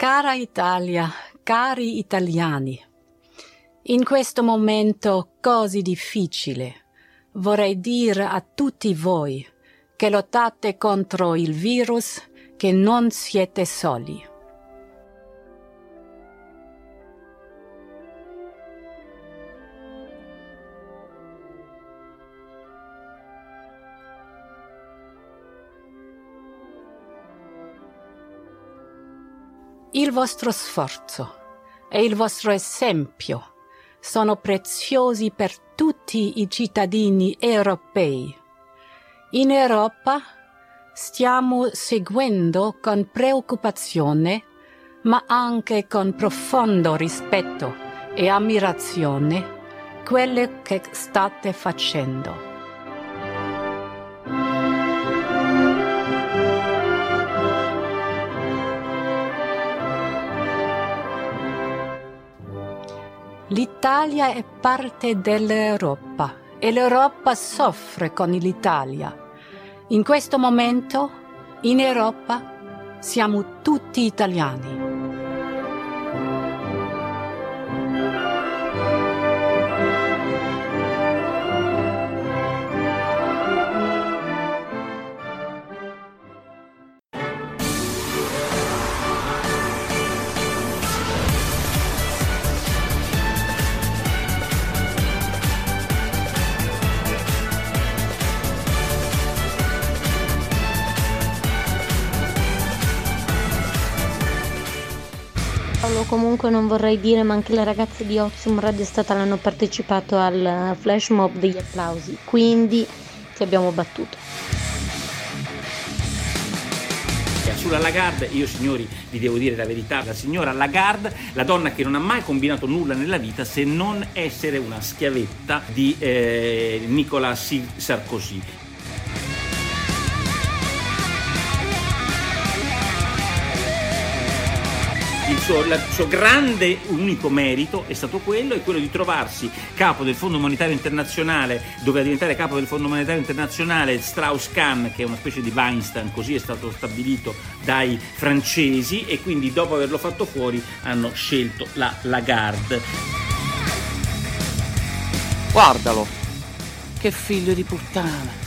Cara Italia, cari italiani, in questo momento così difficile vorrei dire a tutti voi che lottate contro il virus che non siete soli. Il vostro sforzo e il vostro esempio sono preziosi per tutti i cittadini europei. In Europa stiamo seguendo con preoccupazione, ma anche con profondo rispetto e ammirazione, quello che state facendo. L'Italia è parte dell'Europa e l'Europa soffre con l'Italia. In questo momento, in Europa, siamo tutti italiani. Comunque non vorrei dire, ma anche le ragazze di Ozium Radio Statal hanno partecipato al flash mob degli applausi, quindi ti abbiamo battuto. Sulla Lagarde, io signori vi devo dire la verità, la signora Lagarde, la donna che non ha mai combinato nulla nella vita se non essere una schiavetta di eh, Nicolas Sarkozy. Suo, la- il suo grande unico merito è stato quello, è quello di trovarsi capo del Fondo Monetario Internazionale, doveva diventare capo del Fondo Monetario Internazionale Strauss-Kahn, che è una specie di Weinstein, così è stato stabilito dai francesi e quindi dopo averlo fatto fuori hanno scelto la Lagarde. Guardalo, che figlio di puttana.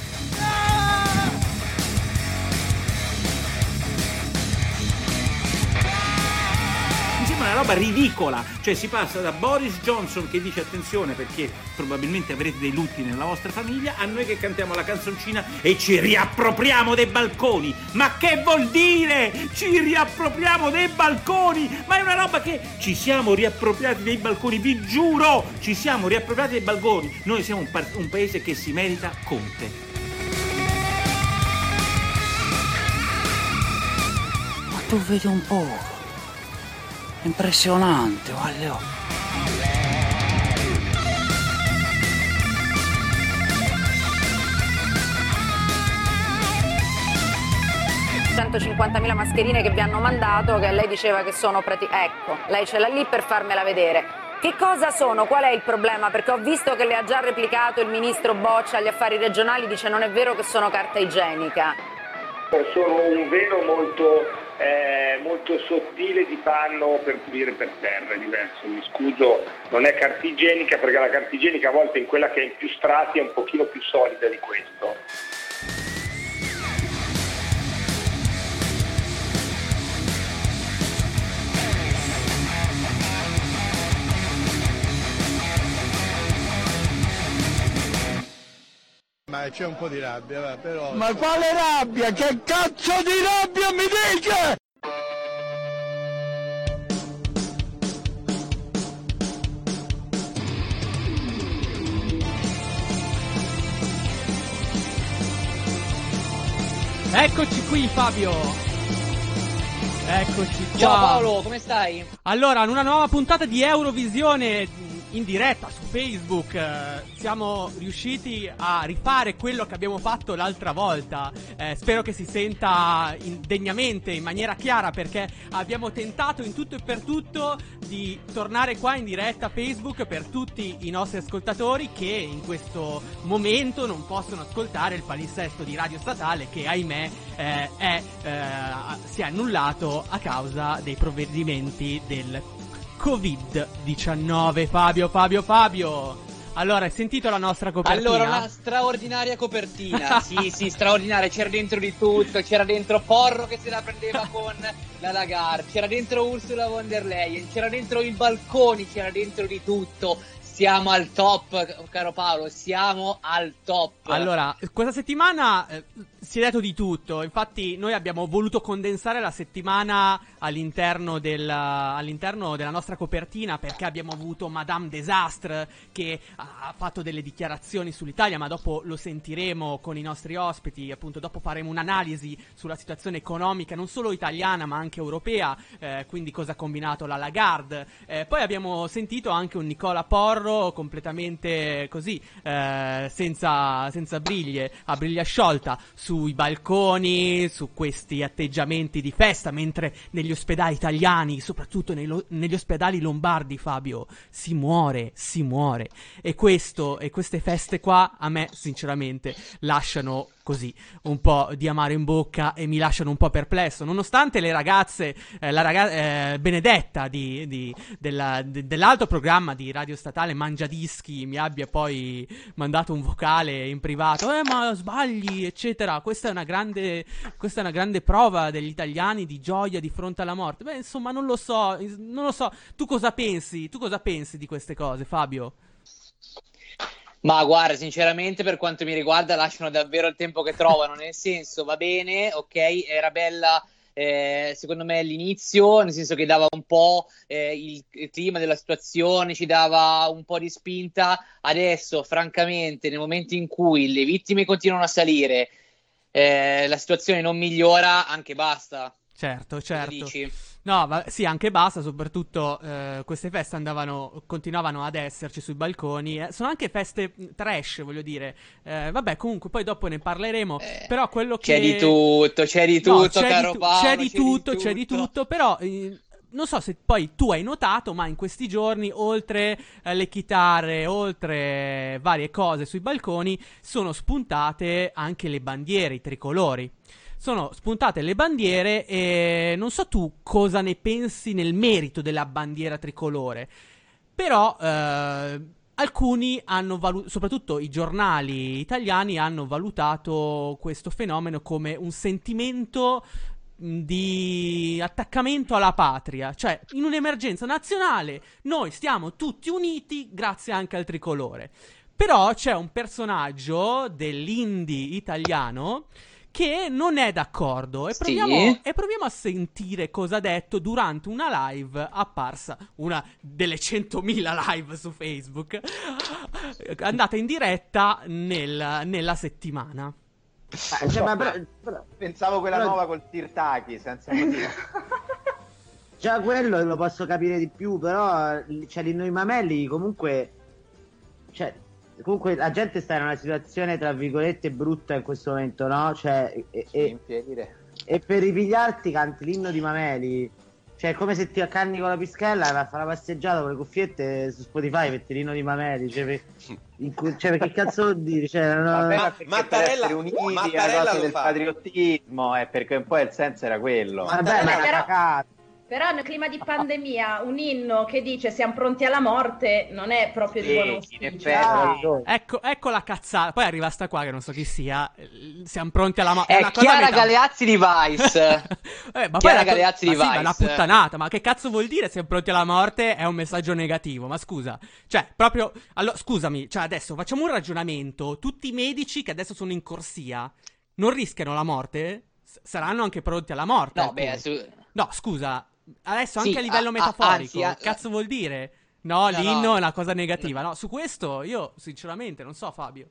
Roba ridicola, cioè si passa da Boris Johnson che dice attenzione perché probabilmente avrete dei lutti nella vostra famiglia, a noi che cantiamo la canzoncina e ci riappropriamo dei balconi. Ma che vuol dire? Ci riappropriamo dei balconi? Ma è una roba che ci siamo riappropriati dei balconi, vi giuro, ci siamo riappropriati dei balconi. Noi siamo un, par- un paese che si merita Conte. Ma tu vedi un po'. Impressionante, guarda. oh. 150.000 mascherine che vi hanno mandato che lei diceva che sono prati- ecco, lei ce l'ha lì per farmela vedere. Che cosa sono? Qual è il problema? Perché ho visto che le ha già replicato il ministro Boccia agli affari regionali, dice non è vero che sono carta igienica. sono un velo molto, eh, molto sottile di panno per pulire per terra, è diverso. Mi scuso, non è carta igienica perché la carta igienica a volte in quella che è in più strati è un pochino più solida di questo. Ma c'è un po' di rabbia, va, però... Ma quale rabbia? Che cazzo di rabbia mi dice? Eccoci qui Fabio. Eccoci qua. Ciao Paolo, come stai? Allora, in una nuova puntata di Eurovisione in diretta su Facebook eh, siamo riusciti a rifare quello che abbiamo fatto l'altra volta. Eh, spero che si senta in, degnamente, in maniera chiara, perché abbiamo tentato in tutto e per tutto di tornare qua in diretta Facebook per tutti i nostri ascoltatori che in questo momento non possono ascoltare il palinsesto di Radio Statale che ahimè eh, è, eh, si è annullato a causa dei provvedimenti del Covid-19. Fabio, Fabio, Fabio. Allora, hai sentito la nostra copertina? Allora, una straordinaria copertina. sì, sì, straordinaria. C'era dentro di tutto. C'era dentro Porro che se la prendeva con la Lagarde. C'era dentro Ursula von der Leyen. C'era dentro i balconi. C'era dentro di tutto. Siamo al top, caro Paolo, siamo al top. Allora, questa settimana eh, si è detto di tutto. Infatti, noi abbiamo voluto condensare la settimana all'interno, del, all'interno della nostra copertina perché abbiamo avuto Madame Desastre che ha fatto delle dichiarazioni sull'Italia, ma dopo lo sentiremo con i nostri ospiti. Appunto, dopo faremo un'analisi sulla situazione economica non solo italiana ma anche europea. Eh, quindi, cosa ha combinato la Lagarde. Eh, poi abbiamo sentito anche un Nicola Porro completamente così, eh, senza, senza briglie, a briglia sciolta, sui balconi, su questi atteggiamenti di festa, mentre negli ospedali italiani, soprattutto lo- negli ospedali lombardi, Fabio, si muore, si muore. E questo, e queste feste qua, a me, sinceramente, lasciano così un po' di amaro in bocca e mi lasciano un po' perplesso. Nonostante le ragazze, eh, la ragazza eh, Benedetta di, di, della, de, dell'altro programma di Radio Statale Mangiadischi mi abbia poi mandato un vocale in privato, eh ma sbagli, eccetera. Questa è una grande, questa è una grande prova degli italiani di gioia di fronte alla morte. Beh, insomma, non lo so, non lo so. Tu cosa pensi? Tu cosa pensi di queste cose, Fabio? Ma guarda, sinceramente, per quanto mi riguarda, lasciano davvero il tempo che trovano. Nel senso, va bene, ok, era bella. Eh, secondo me all'inizio, nel senso che dava un po' eh, il, il, clima della situazione, ci dava un po' di spinta. Adesso, francamente, nel momento in cui le vittime continuano a salire, eh, la situazione non migliora, anche basta. Certo, certo. No, va- sì, anche basta, soprattutto eh, queste feste andavano, continuavano ad esserci sui balconi. Eh, sono anche feste trash, voglio dire. Eh, vabbè, comunque poi dopo ne parleremo. Eh, però quello che... C'è di tutto, c'è di tutto, no, c'è caro di tu- Paolo, c'è di tutto, c'è di tutto, però... Non so se poi tu hai notato, ma in questi giorni, oltre eh, le chitarre, oltre varie cose sui balconi, sono spuntate anche le bandiere, i tricolori. Sono spuntate le bandiere e non so tu cosa ne pensi nel merito della bandiera tricolore, però eh, alcuni hanno valutato, soprattutto i giornali italiani hanno valutato questo fenomeno come un sentimento di attaccamento alla patria, cioè in un'emergenza nazionale noi stiamo tutti uniti grazie anche al tricolore. Però c'è un personaggio dell'indie italiano che non è d'accordo e proviamo, Sì. e proviamo a sentire cosa ha detto durante una live apparsa, una delle 100.000 live su Facebook, andata in diretta nel- nella settimana. Eh, cioè, ma però- però- Pensavo quella però- nuova col tirtaki, senza motivo. Già quello lo posso capire di più, però cioè, l'inno di Mamelli comunque... Cioè, comunque la gente sta in una situazione tra virgolette brutta in questo momento, no? Cioè, e, e- e per ripigliarti canti l'inno di Mameli. Cioè, è come se ti accanni con la pischella e vai a fare una passeggiata con le cuffiette su Spotify metti l'inno di Mameli. Cioè, per, cioè, perché cazzo vuol dire? Cioè, no- Vabbè, ma Ma- perché Mattarella- per essere uniti è Mattarella cosa lo del fa. patriottismo, eh, perché un po' il senso era quello. Vabbè, ma Però- era cagato. Però nel clima di pandemia un inno che dice siamo pronti alla morte non è proprio di Sì, buon in auspicio. effetti. Ecco, ecco la cazzata. Poi arriva sta qua che non so chi sia. Siamo pronti alla morte. È Chiara Galeazzi di Vice. Eh, ma poi Chiara la- Galeazzi ma di sì, ma è una Vice. puttanata. Ma che cazzo vuol dire siamo pronti alla morte? È un messaggio negativo. Ma scusa, cioè, proprio. Allora, scusami, cioè, adesso facciamo un ragionamento. Tutti i medici che adesso sono in corsia non rischiano la morte? S- saranno anche pronti alla morte. No, alcuni. beh, su- No, scusa. Adesso Sì, anche a livello a- a- metaforico, anzi, a- cazzo vuol dire? No, No, l'inno no. è una cosa negativa. No, su questo io, sinceramente, non so, Fabio.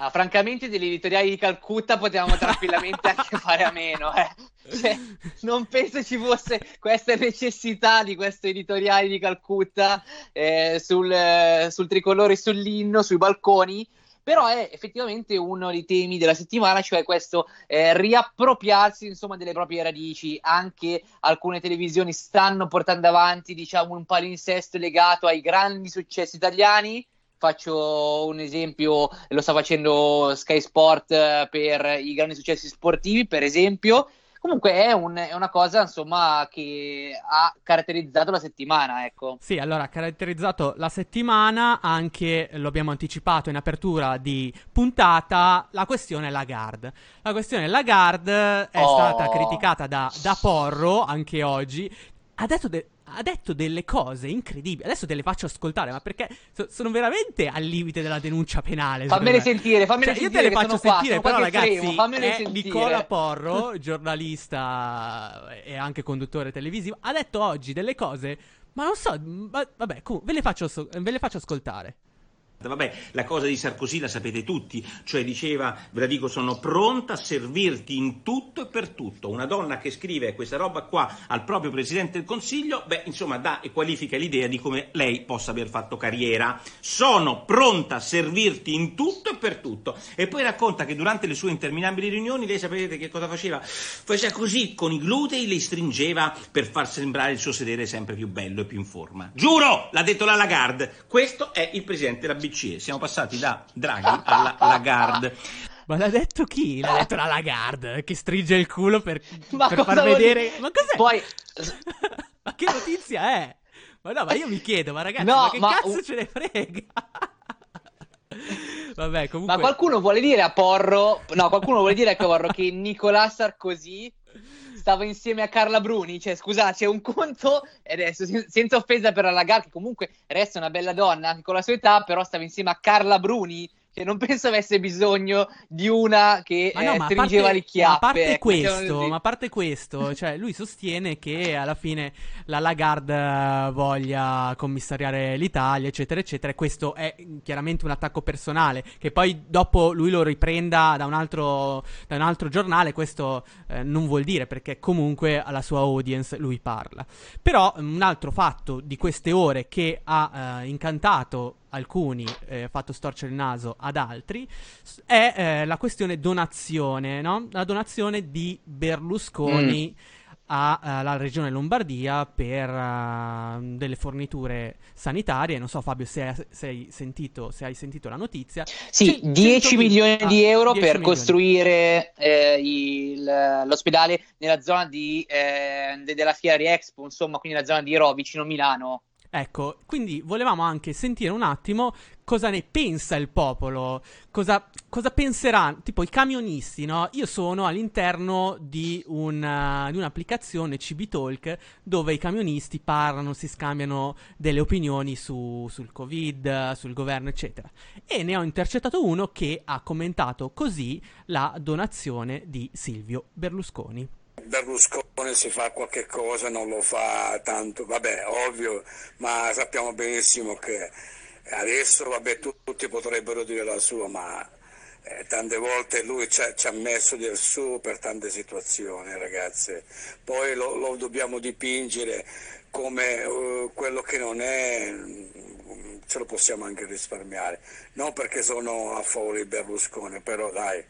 Ah, francamente, degli editoriali di Calcutta potevamo tranquillamente anche fare a meno. Eh. Cioè, non penso ci fosse questa necessità di questo editoriale di Calcutta eh, sul, eh, sul tricolore, sull'inno, sui balconi. Però è effettivamente uno dei temi della settimana, cioè questo eh, riappropriarsi insomma delle proprie radici. Anche alcune televisioni stanno portando avanti, diciamo, un palinsesto legato ai grandi successi italiani. Faccio un esempio, lo sta facendo Sky Sport eh, per i grandi successi sportivi, per esempio. Comunque è, un- è una cosa, insomma, che ha caratterizzato la settimana, ecco. Sì, allora ha caratterizzato la settimana, anche lo abbiamo anticipato in apertura di puntata, la questione Lagarde. La questione Lagarde è Oh. stata criticata da, da Porro anche oggi. Ha detto, de- ha detto delle cose incredibili. Adesso te le faccio ascoltare, ma perché so- sono veramente al limite della denuncia penale. Fammele me. sentire, fammele Cioè, io sentire te le faccio qua, sentire, però qua che ragazzi, fremo, è sentire. Nicola Porro, giornalista e anche conduttore televisivo, ha detto oggi delle cose, ma non so, ma- vabbè, comunque, ve le faccio, ve le faccio ascoltare. Vabbè, la cosa di Sarkozy la sapete tutti, cioè diceva, ve la dico, sono pronta a servirti in tutto e per tutto. Una donna che scrive questa roba qua al proprio Presidente del Consiglio, beh, insomma, dà e qualifica l'idea di come lei possa aver fatto carriera. Sono pronta a servirti in tutto e per tutto. E poi racconta che durante le sue interminabili riunioni, lei sapete che cosa faceva? Faceva così, con i glutei li stringeva per far sembrare il suo sedere sempre più bello e più in forma. Giuro, l'ha detto la Lagarde, questo è il Presidente della BCE. Siamo passati da Draghi alla Lagarde. Ma l'ha detto chi? L'ha detto la Lagarde, che stringe il culo per, per far vedere... dire? Ma cos'è? Poi, ma che notizia è? Ma no, ma io mi chiedo, ma ragazzi, No, ma che ma- cazzo ce ne frega? Vabbè, comunque... ma qualcuno vuole dire a Porro, no, qualcuno vuole dire a Porro che Nicolas Sarkozy stava insieme a Carla Bruni, cioè scusa, c'è un conto, e adesso sen- senza offesa per la Lagarde, che comunque resta una bella donna anche con la sua età, però stava insieme a Carla Bruni, che non penso avesse bisogno di una che Ma no, eh, ma a stringeva parte, le chiappe. a parte mettiamola questo, ma a parte questo, cioè lui sostiene che alla fine la Lagarde eh, voglia commissariare l'Italia, eccetera, eccetera. E questo è chiaramente un attacco personale. Che poi dopo lui lo riprenda da un altro, da un altro giornale, questo eh, non vuol dire perché comunque alla sua audience lui parla. Però un altro fatto di queste ore che ha eh, incantato alcuni, eh, fatto storcere il naso ad altri, è eh, la questione donazione, no? La donazione di Berlusconi a- alla regione Lombardia per eh, delle forniture sanitarie. Non so, Fabio, se, hai- se hai sentito, se hai sentito la notizia. Sì, Cen- 10 100 milioni ah, di euro 10 per milioni. costruire eh, il- l'ospedale nella zona di, eh, de- della Fiera di Expo, insomma, quindi la zona di Ro, vicino Milano. Ecco, quindi volevamo anche sentire un attimo cosa ne pensa il popolo, cosa, cosa penseranno, tipo i camionisti, no? Io sono all'interno di, una- di un'applicazione CB Talk dove i camionisti parlano, si scambiano delle opinioni su- sul Covid, sul governo, eccetera. E ne ho intercettato uno che ha commentato così la donazione di Silvio Berlusconi. Berlusconi si fa qualche cosa, non lo fa tanto, vabbè, ovvio, ma sappiamo benissimo che adesso, vabbè, tu- tutti potrebbero dire la sua, ma eh, tante volte lui ci ha, ci ha messo del suo per tante situazioni, ragazze. Poi lo, lo dobbiamo dipingere come eh, quello che non è, ce lo possiamo anche risparmiare. Non perché sono a favore di Berlusconi, però dai,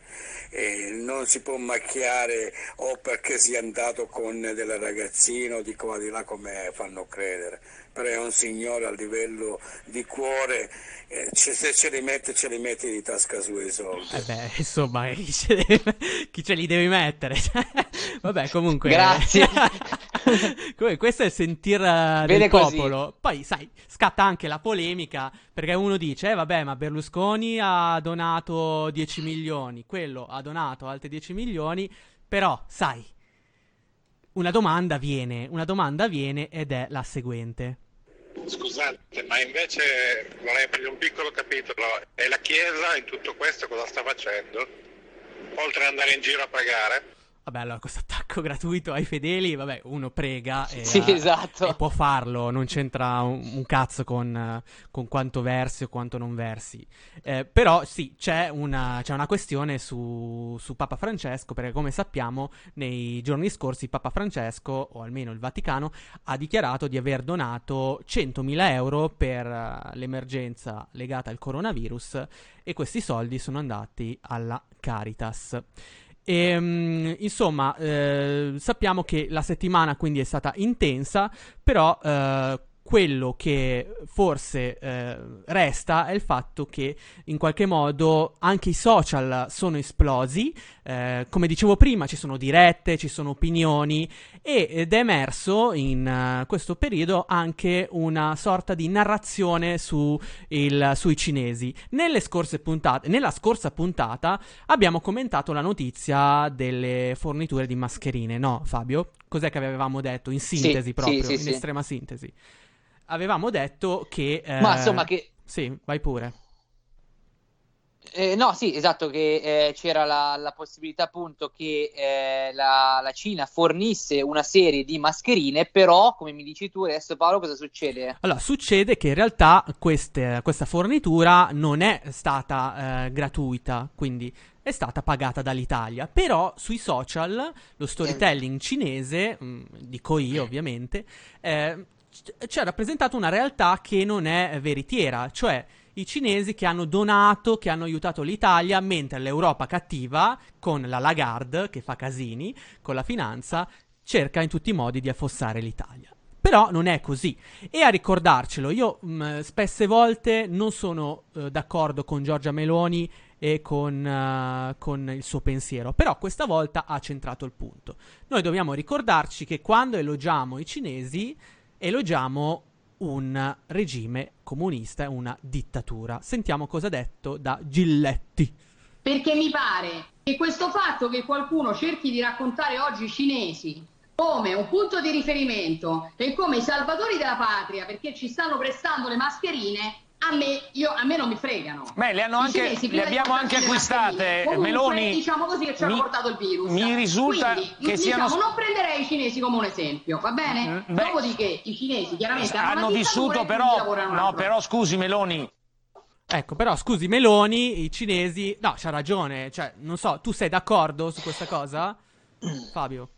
eh, non si può macchiare o perché sia andato con delle ragazzine o di qua di là come fanno credere. Però è un signore a livello di cuore, eh, se ce li mette, ce li mette di tasca sui i soldi. Eh beh, insomma, chi ce, deve- chi ce li devi mettere? Vabbè, comunque. Grazie. Questo è il sentir eh, del così. popolo. Poi, sai, scatta anche la polemica perché uno dice: eh, vabbè, ma Berlusconi ha donato 10 milioni, quello ha donato altri 10 milioni. Però, sai, una domanda viene, una domanda viene ed è la seguente. Scusate, ma invece vorrei aprire un piccolo capitolo. E la Chiesa in tutto questo cosa sta facendo? Oltre ad andare in giro a pregare? Vabbè, allora questo attacco gratuito ai fedeli, vabbè, uno prega e, Sì, esatto. e può farlo, non c'entra un, un cazzo con, eh, con quanto versi o quanto non versi. Eh, però sì, c'è una, c'è una questione su, su Papa Francesco, perché come sappiamo nei giorni scorsi Papa Francesco, o almeno il Vaticano, ha dichiarato di aver donato 100.000 euro per eh, l'emergenza legata al coronavirus e questi soldi sono andati alla Caritas. E, mm, insomma, eh, sappiamo che la settimana quindi è stata intensa, però eh, quello che forse eh, resta è il fatto che in qualche modo anche i social sono esplosi. Eh, come dicevo prima, ci sono dirette, ci sono opinioni ed è emerso in eh, questo periodo anche una sorta di narrazione su il- sui cinesi. Nelle scorse puntate, nella scorsa puntata abbiamo commentato la notizia delle forniture di mascherine, no Fabio? Cos'è che avevamo detto in sintesi sì, proprio, sì, in sì. estrema sintesi? Avevamo detto che... eh, Ma insomma che- Sì, vai pure. Eh, no, sì, esatto, che eh, c'era la, la possibilità appunto che eh, la, la Cina fornisse una serie di mascherine, però, come mi dici tu adesso Paolo, cosa succede? Allora, succede che in realtà queste- questa fornitura non è stata eh, gratuita, quindi è stata pagata dall'Italia. Però sui social lo storytelling cinese, mh, dico io ovviamente, eh, ci ha rappresentato una realtà che non è veritiera, cioè i cinesi che hanno donato, che hanno aiutato l'Italia, mentre l'Europa cattiva, con la Lagarde, che fa casini, con la finanza, cerca in tutti i modi di affossare l'Italia. Però non è così. E a ricordarcelo, io mh, spesse volte non sono eh, d'accordo con Giorgia Meloni e con, eh, con il suo pensiero, però questa volta ha centrato il punto. Noi dobbiamo ricordarci che quando elogiamo i cinesi, elogiamo un regime comunista una dittatura. Sentiamo cosa ha detto da Gilletti. Perché mi pare che questo fatto che qualcuno cerchi di raccontare oggi i cinesi come un punto di riferimento e come i salvatori della patria perché ci stanno prestando le mascherine, a me, io- a me non mi fregano. Beh, le hanno anche- cinesi, le abbiamo anche acquistate, mascherine, comunque, Meloni, Diciamo così che ci hanno mi- portato il virus. mi risulta Quindi, che diciamo, siano- non prenderei i cinesi come un esempio, va bene? Mm, beh, Dopodiché i cinesi chiaramente hanno, hanno dittatura vissuto però, no, altro. però scusi Meloni, Ecco, però scusi, Meloni, i cinesi... No, c'ha ragione, cioè, non so, tu sei d'accordo su questa cosa? Fabio?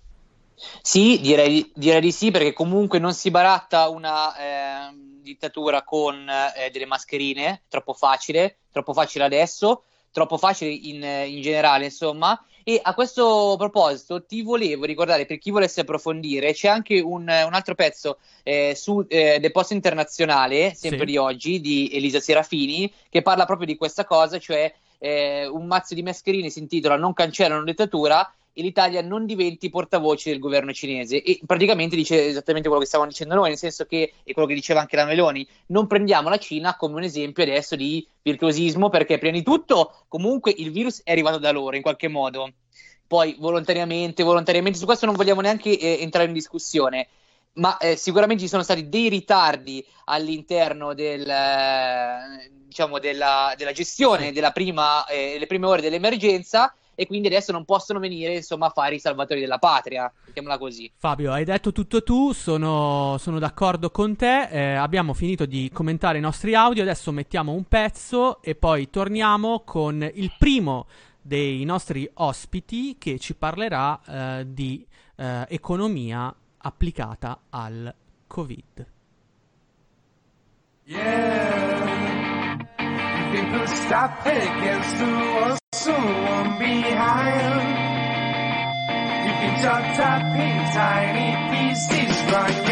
Sì, direi, direi di sì, perché comunque non si baratta una ehm, dittatura con eh, delle mascherine, troppo facile, troppo facile adesso, troppo facile in, in generale, insomma. E a questo proposito ti volevo ricordare, per chi volesse approfondire, c'è anche un, un altro pezzo eh, su eh, The Post Internazionale, sempre Sì. di oggi, di Elisa Serafini, che parla proprio di questa cosa, cioè eh, un mazzo di mascherine si intitola Non cancellano dittatura e l'Italia non diventi portavoce del governo cinese. E praticamente dice esattamente quello che stavamo dicendo noi, nel senso che, e quello che diceva anche la Meloni, non prendiamo la Cina come un esempio adesso di virtuosismo perché prima di tutto comunque il virus è arrivato da loro in qualche modo, poi volontariamente, volontariamente, su questo non vogliamo neanche eh, entrare in discussione, ma eh, sicuramente ci sono stati dei ritardi all'interno del, eh, diciamo della, della gestione della prima, eh, delle prime ore dell'emergenza e quindi adesso non possono venire insomma a fare i salvatori della patria, mettiamola così. Fabio, hai detto tutto tu, sono, sono d'accordo con te, eh, abbiamo finito di commentare i nostri audio, adesso mettiamo un pezzo e poi torniamo con il primo dei nostri ospiti che ci parlerà eh, di eh, economia applicata al Covid. People stop against the wall, someone behind. You can chop chop in tiny pieces from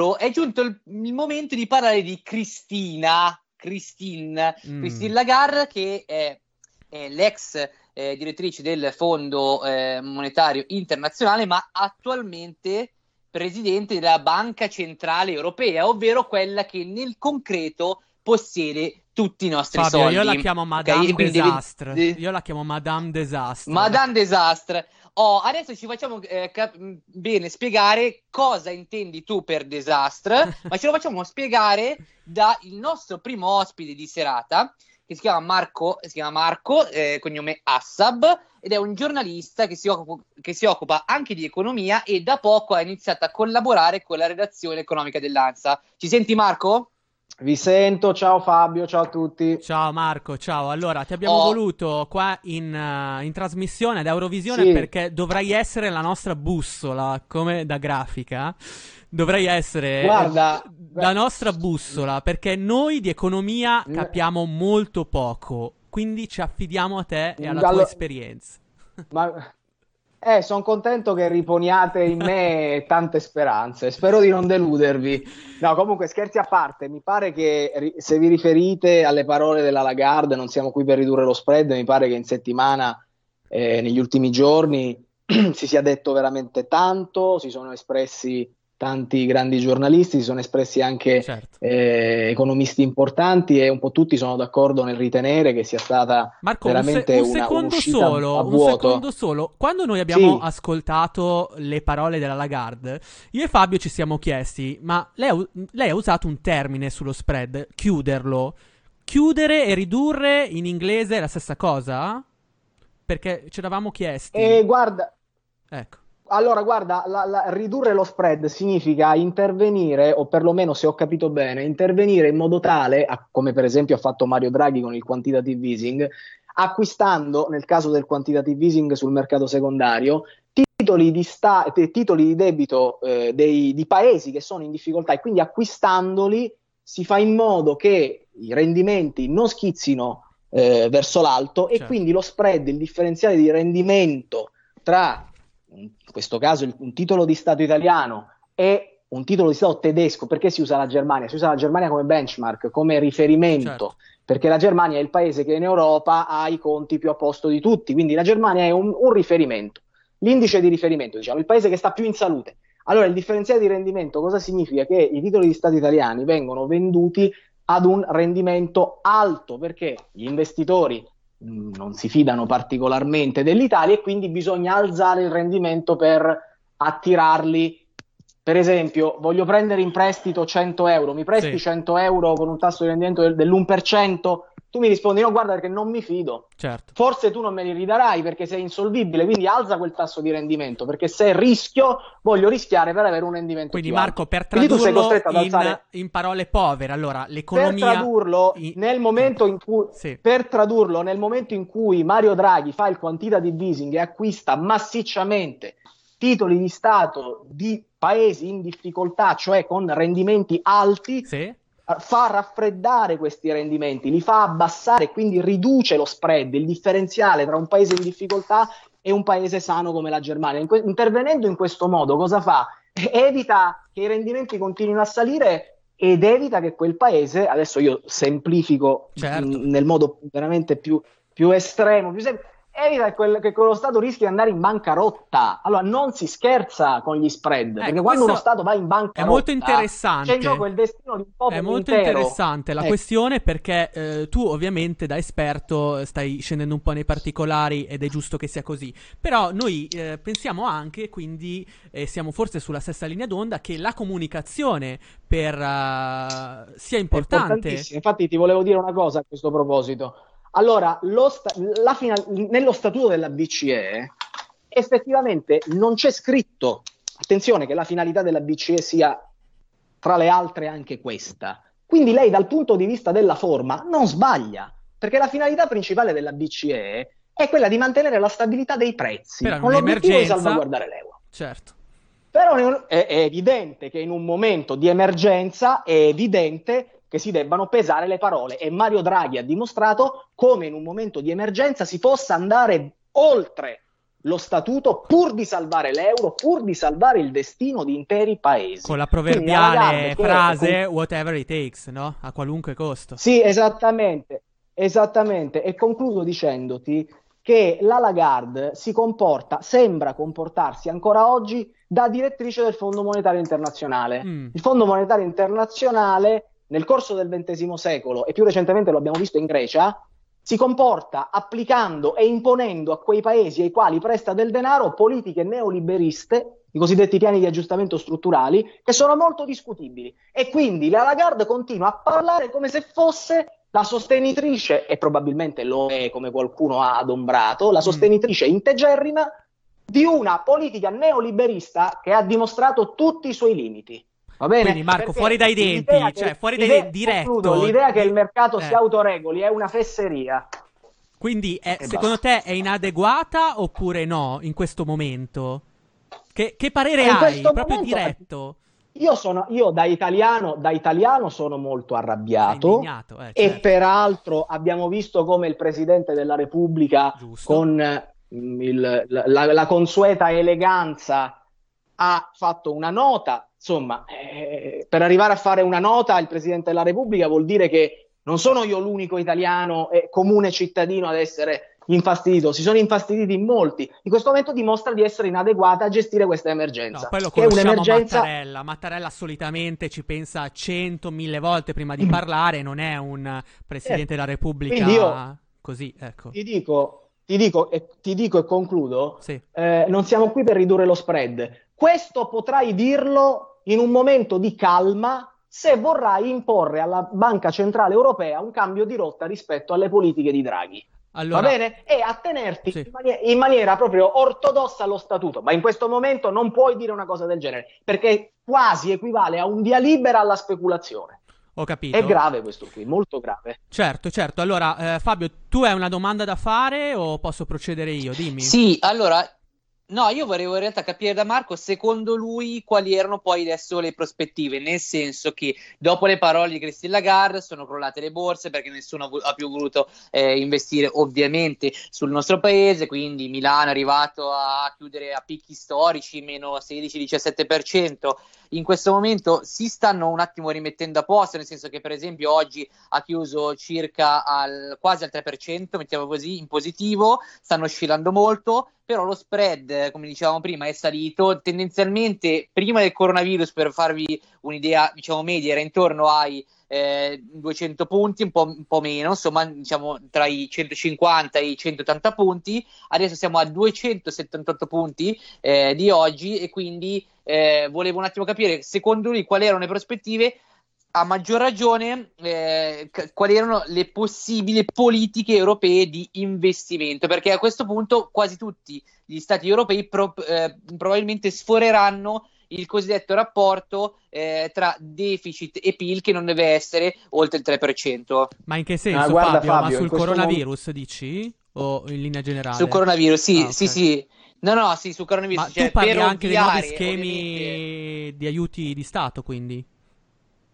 Paolo, è giunto il, il momento di parlare di Cristina, Christine, Mm. Christine Lagarde, che è, è l'ex eh, direttrice del Fondo eh, Monetario Internazionale, ma attualmente presidente della Banca Centrale Europea, ovvero quella che nel concreto possiede tutti i nostri Fabio, soldi. io la chiamo? Madame devi- Desastre. de- Io la chiamo Madame Desastre. Madame Desastre. Oh, adesso ci facciamo eh, cap- mh, bene spiegare cosa intendi tu per desastre, ma ce lo facciamo spiegare dal nostro primo ospite di serata, che si chiama Marco, si chiama Marco eh, cognome Assab, ed è un giornalista che si, occupa, che si occupa anche di economia e da poco ha iniziato a collaborare con la redazione economica dell'ANSA. Ci senti Marco? Vi sento, ciao Fabio, ciao a tutti. Ciao Marco, ciao. Allora, ti abbiamo Oh. voluto qua in, eh, in trasmissione ad Eurovisione Sì. perché dovrai essere la nostra bussola, come da grafica. Dovrai essere Guarda, eh, la nostra bussola perché noi di economia Mm. capiamo molto poco. Quindi ci affidiamo a te e alla tua Allo- esperienza. Ma... Eh, sono contento che riponiate in me tante speranze. Spero di non deludervi. No, comunque, scherzi a parte, mi pare che se vi riferite alle parole della Lagarde, non siamo qui per ridurre lo spread, mi pare che in settimana, eh, negli ultimi giorni, si sia detto veramente tanto, si sono espressi tanti grandi giornalisti, si sono espressi anche Certo. eh, economisti importanti e un po' tutti sono d'accordo nel ritenere che sia stata Marco, un, se- veramente un una secondo solo, a un vuoto. secondo solo. Quando noi abbiamo Sì. ascoltato le parole della Lagarde, io e Fabio ci siamo chiesti, ma lei ha, lei ha usato un termine sullo spread, chiuderlo. Chiudere e ridurre in inglese è la stessa cosa? Perché ci eravamo chiesti. E guarda, Ecco. Allora guarda, la- la- ridurre lo spread significa intervenire, o perlomeno se ho capito bene, intervenire in modo tale, a- come per esempio ha fatto Mario Draghi con il quantitative easing, acquistando, nel caso del quantitative easing sul mercato secondario, titoli di, sta- titoli di debito eh, dei- di paesi che sono in difficoltà e quindi acquistandoli si fa in modo che i rendimenti non schizzino eh, verso l'alto e Certo. quindi lo spread, il differenziale di rendimento tra in questo caso un titolo di Stato italiano e un titolo di Stato tedesco, perché si usa la Germania? Si usa la Germania come benchmark, come riferimento, Certo. perché la Germania è il paese che in Europa ha i conti più a posto di tutti, quindi la Germania è un, un riferimento, l'indice di riferimento, diciamo, il paese che sta più in salute. Allora, il differenziale di rendimento cosa significa? Che i titoli di Stato italiani vengono venduti ad un rendimento alto, perché gli investitori non si fidano particolarmente dell'Italia e quindi bisogna alzare il rendimento per attirarli. Per esempio, voglio prendere in prestito 100 euro, mi presti Sì. 100 euro con un tasso di rendimento del- dell'1%? Tu mi rispondi no, guarda perché non mi fido. Certo. Forse tu non me li ridarai perché sei insolvibile, quindi alza quel tasso di rendimento, perché se rischio, voglio rischiare per avere un rendimento Quindi Marco, per Quindi tu sei tradurlo in, alzare in parole povere, allora per l'economia... tradurlo nel momento in cui Sì. per tradurlo nel momento in cui Mario Draghi fa il quantitative easing e acquista massicciamente titoli di Stato di paesi in difficoltà, cioè con rendimenti alti, Sì. Fa raffreddare questi rendimenti, li fa abbassare, quindi riduce lo spread, il differenziale tra un paese in difficoltà e un paese sano come la Germania. In que- intervenendo in questo modo, cosa fa? Evita che i rendimenti continuino a salire ed evita che quel paese, adesso io semplifico Certo. mh, nel modo veramente più, più estremo, più sem- evita che, quel- che quello Stato rischi di andare in bancarotta. Allora non si scherza con gli spread, perché quando uno Stato va in bancarotta È molto interessante. c'è in gioco il destino di un popolo È molto intero. interessante la Ecco. questione perché eh, tu ovviamente da esperto stai scendendo un po' nei particolari ed è giusto che sia così. Però noi eh, pensiamo anche, quindi eh, siamo forse sulla stessa linea d'onda, che la comunicazione per, eh, sia importante. Infatti, ti volevo dire una cosa a questo proposito. Allora, lo sta- la fina- nello statuto della BCE effettivamente non c'è scritto, attenzione, che la finalità della BCE sia tra le altre anche questa. Quindi lei dal punto di vista della forma non sbaglia, perché la finalità principale della BCE è quella di mantenere la stabilità dei prezzi, Però con l'obiettivo di salvaguardare l'euro. Certo. Però è- è evidente che in un momento di emergenza è evidente che si debbano pesare le parole e Mario Draghi ha dimostrato come in un momento di emergenza si possa andare oltre lo statuto pur di salvare l'euro, pur di salvare il destino di interi paesi. Con la Quindi proverbiale che- frase whatever it takes, no? A qualunque costo. Sì, esattamente, esattamente. E concludo dicendoti che la Lagarde si comporta, sembra comportarsi ancora oggi da direttrice del Fondo Monetario Internazionale. Mm. Il Fondo Monetario Internazionale, nel corso del XX secolo, e più recentemente lo abbiamo visto in Grecia, si comporta applicando e imponendo a quei paesi ai quali presta del denaro politiche neoliberiste, i cosiddetti piani di aggiustamento strutturali, che sono molto discutibili. E quindi la Lagarde continua a parlare come se fosse la sostenitrice, e probabilmente lo è come qualcuno ha adombrato, la sostenitrice integerrima di una politica neoliberista che ha dimostrato tutti i suoi limiti. Va bene? Quindi, Marco, fuori dai denti, che- cioè, fuori dai denti, diretto. concludo, L'idea che il mercato Eh. si autoregoli è una fesseria. Quindi, è- E secondo te è inadeguata oppure no in questo momento? Che, che parere In hai? Proprio momento- diretto. Io, sono, io da, italiano, da italiano sono molto arrabbiato eh, e certo. peraltro abbiamo visto come il Presidente della Repubblica con mm, il- la, la- la consueta eleganza ha fatto una nota. Insomma, eh, per arrivare a fare una nota il Presidente della Repubblica vuol dire che non sono io l'unico italiano e comune cittadino ad essere infastidito, si sono infastiditi in molti. In questo momento dimostra di essere inadeguata a gestire questa emergenza. No, poi lo conosciamo un'emergenza Mattarella. Mattarella solitamente ci pensa cento, mille volte prima di parlare, non è un Presidente della Repubblica io- così, ecco. Ti dico, ti dico, e, ti dico e concludo, Sì. eh, non siamo qui per ridurre lo spread. Questo potrai dirlo in un momento di calma se vorrai imporre alla Banca Centrale Europea un cambio di rotta rispetto alle politiche di Draghi. Allora- Va bene? E attenerti in, manie- in maniera proprio ortodossa allo statuto. Ma in questo momento non puoi dire una cosa del genere, perché quasi equivale a un via libera alla speculazione. Ho capito. È grave questo qui, molto grave. Certo, certo. Allora, eh, Fabio, tu hai una domanda da fare o posso procedere io? Dimmi. Sì, allora, no, io volevo in realtà capire da Marco, secondo lui, quali erano poi adesso le prospettive, nel senso che dopo le parole di Christine Lagarde sono crollate le borse perché nessuno ha più voluto eh, investire ovviamente sul nostro paese, quindi Milano è arrivato a chiudere a picchi storici, meno 16-17%. In questo momento si stanno un attimo rimettendo a posto, nel senso che per esempio oggi ha chiuso circa al, quasi al 3%, mettiamo così, in positivo, stanno oscillando molto, però lo spread, come dicevamo prima, è salito. Tendenzialmente prima del coronavirus, per farvi un'idea, diciamo media, era intorno ai eh, 200 punti, un po', un po' meno, insomma, diciamo tra i 150 e i 180 punti. Adesso siamo a 278 punti eh, di oggi e quindi eh, volevo un attimo capire, secondo lui, quali erano le prospettive a maggior ragione eh, quali erano le possibili politiche europee di investimento, perché a questo punto quasi tutti gli stati europei pro- eh, probabilmente sforeranno il cosiddetto rapporto eh, tra deficit e PIL che non deve essere oltre il 3%. Ma in che senso, Ah, guarda, Fabio? Ma Fabio, sul coronavirus dici? O in linea generale? Sul coronavirus, sì, Ah, ok. sì, sì. No, no, sì, sul coronavirus. Ma cioè, tu parli per anche dei nuovi schemi ovviamente- di aiuti di Stato, quindi?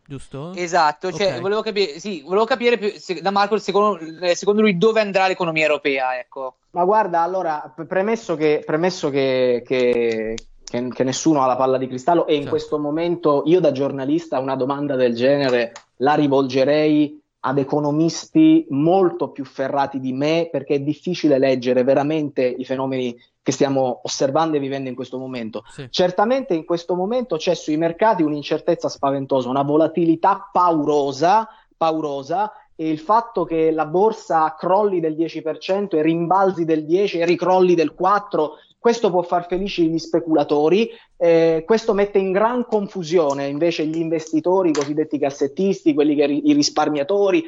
Giusto? Esatto, cioè, Ok. volevo capire, sì, volevo capire più- se- da Marco, secondo, eh, secondo lui, dove andrà l'economia europea, ecco. Ma guarda, allora, premesso che, premesso che, che- che- che nessuno ha la palla di cristallo e in Certo. questo momento io da giornalista una domanda del genere la rivolgerei ad economisti molto più ferrati di me perché è difficile leggere veramente i fenomeni che stiamo osservando e vivendo in questo momento. Sì. Certamente in questo momento c'è sui mercati un'incertezza spaventosa, una volatilità paurosa, paurosa e il fatto che la borsa crolli del 10% e rimbalzi del 10% e ricrolli del 4%, questo può far felici gli speculatori, eh, questo mette in gran confusione invece gli investitori, i cosiddetti cassettisti, quelli che i risparmiatori,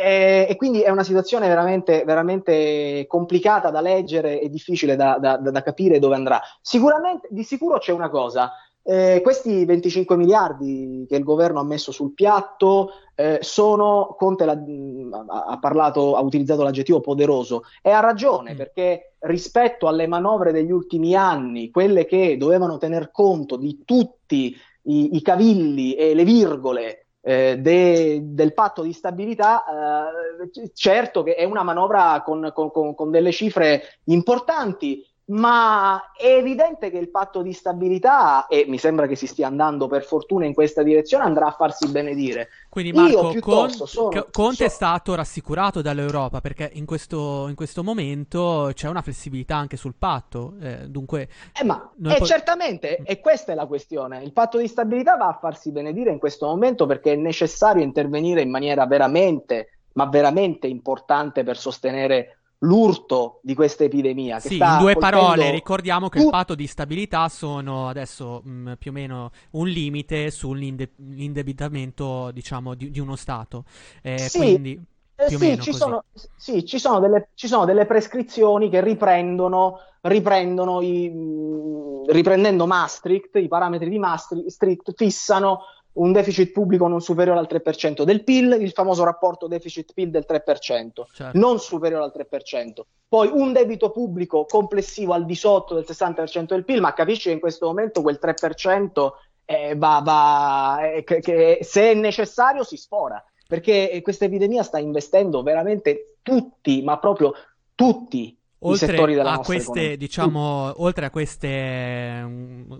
eh, e quindi è una situazione veramente, veramente complicata da leggere e difficile da, da- da- capire dove andrà. Sicuramente, di sicuro c'è una cosa. eh, questi 25 miliardi che il governo ha messo sul piatto eh, sono, Conte l'ha- mh, ha, parlato, ha utilizzato l'aggettivo poderoso e ha ragione perché rispetto alle manovre degli ultimi anni, quelle che dovevano tener conto di tutti i, i cavilli e le virgole eh, de- del patto di stabilità, eh, certo che è una manovra con- con- con delle cifre importanti. ma è evidente che il patto di stabilità, e mi sembra che si stia andando per fortuna in questa direzione, andrà a farsi benedire. Quindi Marco, Io Con- sono- Co- Conte è so- stato rassicurato dall'Europa perché in questo, in questo momento c'è una flessibilità anche sul patto. eh, dunque, Eh, ma eh, po- certamente, e questa è la questione. Il patto di stabilità va a farsi benedire in questo momento perché è necessario intervenire in maniera veramente, ma veramente importante per sostenere l'urto di questa epidemia. Che Sì, sta in due parole, ricordiamo che il tut- patto di stabilità sono adesso mh, più o meno un limite sull'indebitamento, diciamo, di, di uno Stato. Eh, Sì, quindi, Eh, sì, ci sono, sì, ci sono delle, ci sono delle prescrizioni che riprendono, riprendono i, mh, riprendendo Maastricht, i parametri di Maastricht fissano un deficit pubblico non superiore al 3% del PIL, il famoso rapporto deficit-PIL del 3%, Certo. non superiore al 3%. Poi un debito pubblico complessivo al di sotto del 60% del PIL, ma capisci che in questo momento quel 3% eh, va, va- eh, che- che se è necessario si sfora, perché questa epidemia sta investendo veramente tutti, ma proprio tutti Oltre a queste, diciamo, oltre a queste, mm,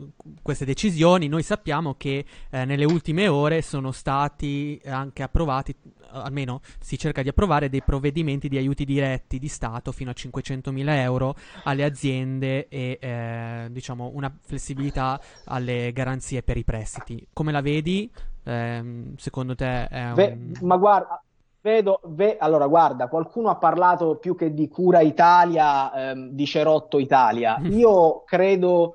queste decisioni, noi sappiamo che eh, nelle ultime ore sono stati anche approvati, almeno si cerca di approvare, dei provvedimenti di aiuti diretti di Stato fino a 500.000 euro alle aziende e eh, diciamo una flessibilità alle garanzie per i prestiti. Come la vedi? Ehm, secondo te è un... ma guarda, vedo, ve- allora guarda, qualcuno ha parlato più che di cura Italia, ehm, di Cerotto Italia. Io credo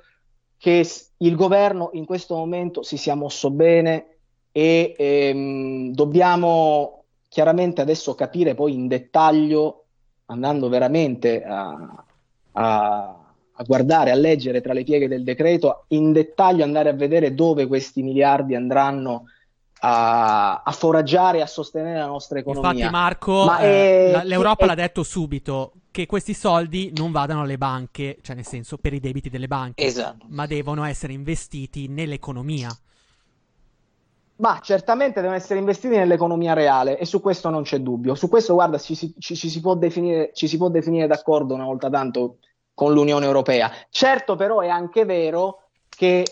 che il governo in questo momento si sia mosso bene e ehm, dobbiamo chiaramente adesso capire poi in dettaglio, andando veramente a, a- a guardare, a leggere tra le pieghe del decreto, in dettaglio andare a vedere dove questi miliardi andranno a, a foraggiare e a sostenere la nostra economia. Infatti, Marco, Ma eh, è- l'Europa è- l'ha detto subito che questi soldi non vadano alle banche, cioè nel senso per i debiti delle banche, Esatto. ma devono essere investiti nell'economia. Ma certamente devono essere investiti nell'economia reale e su questo non c'è dubbio. Su questo, guarda, ci, si- ci- ci si può definire, ci si può definire d'accordo una volta tanto con l'Unione Europea. Certo, però, è anche vero che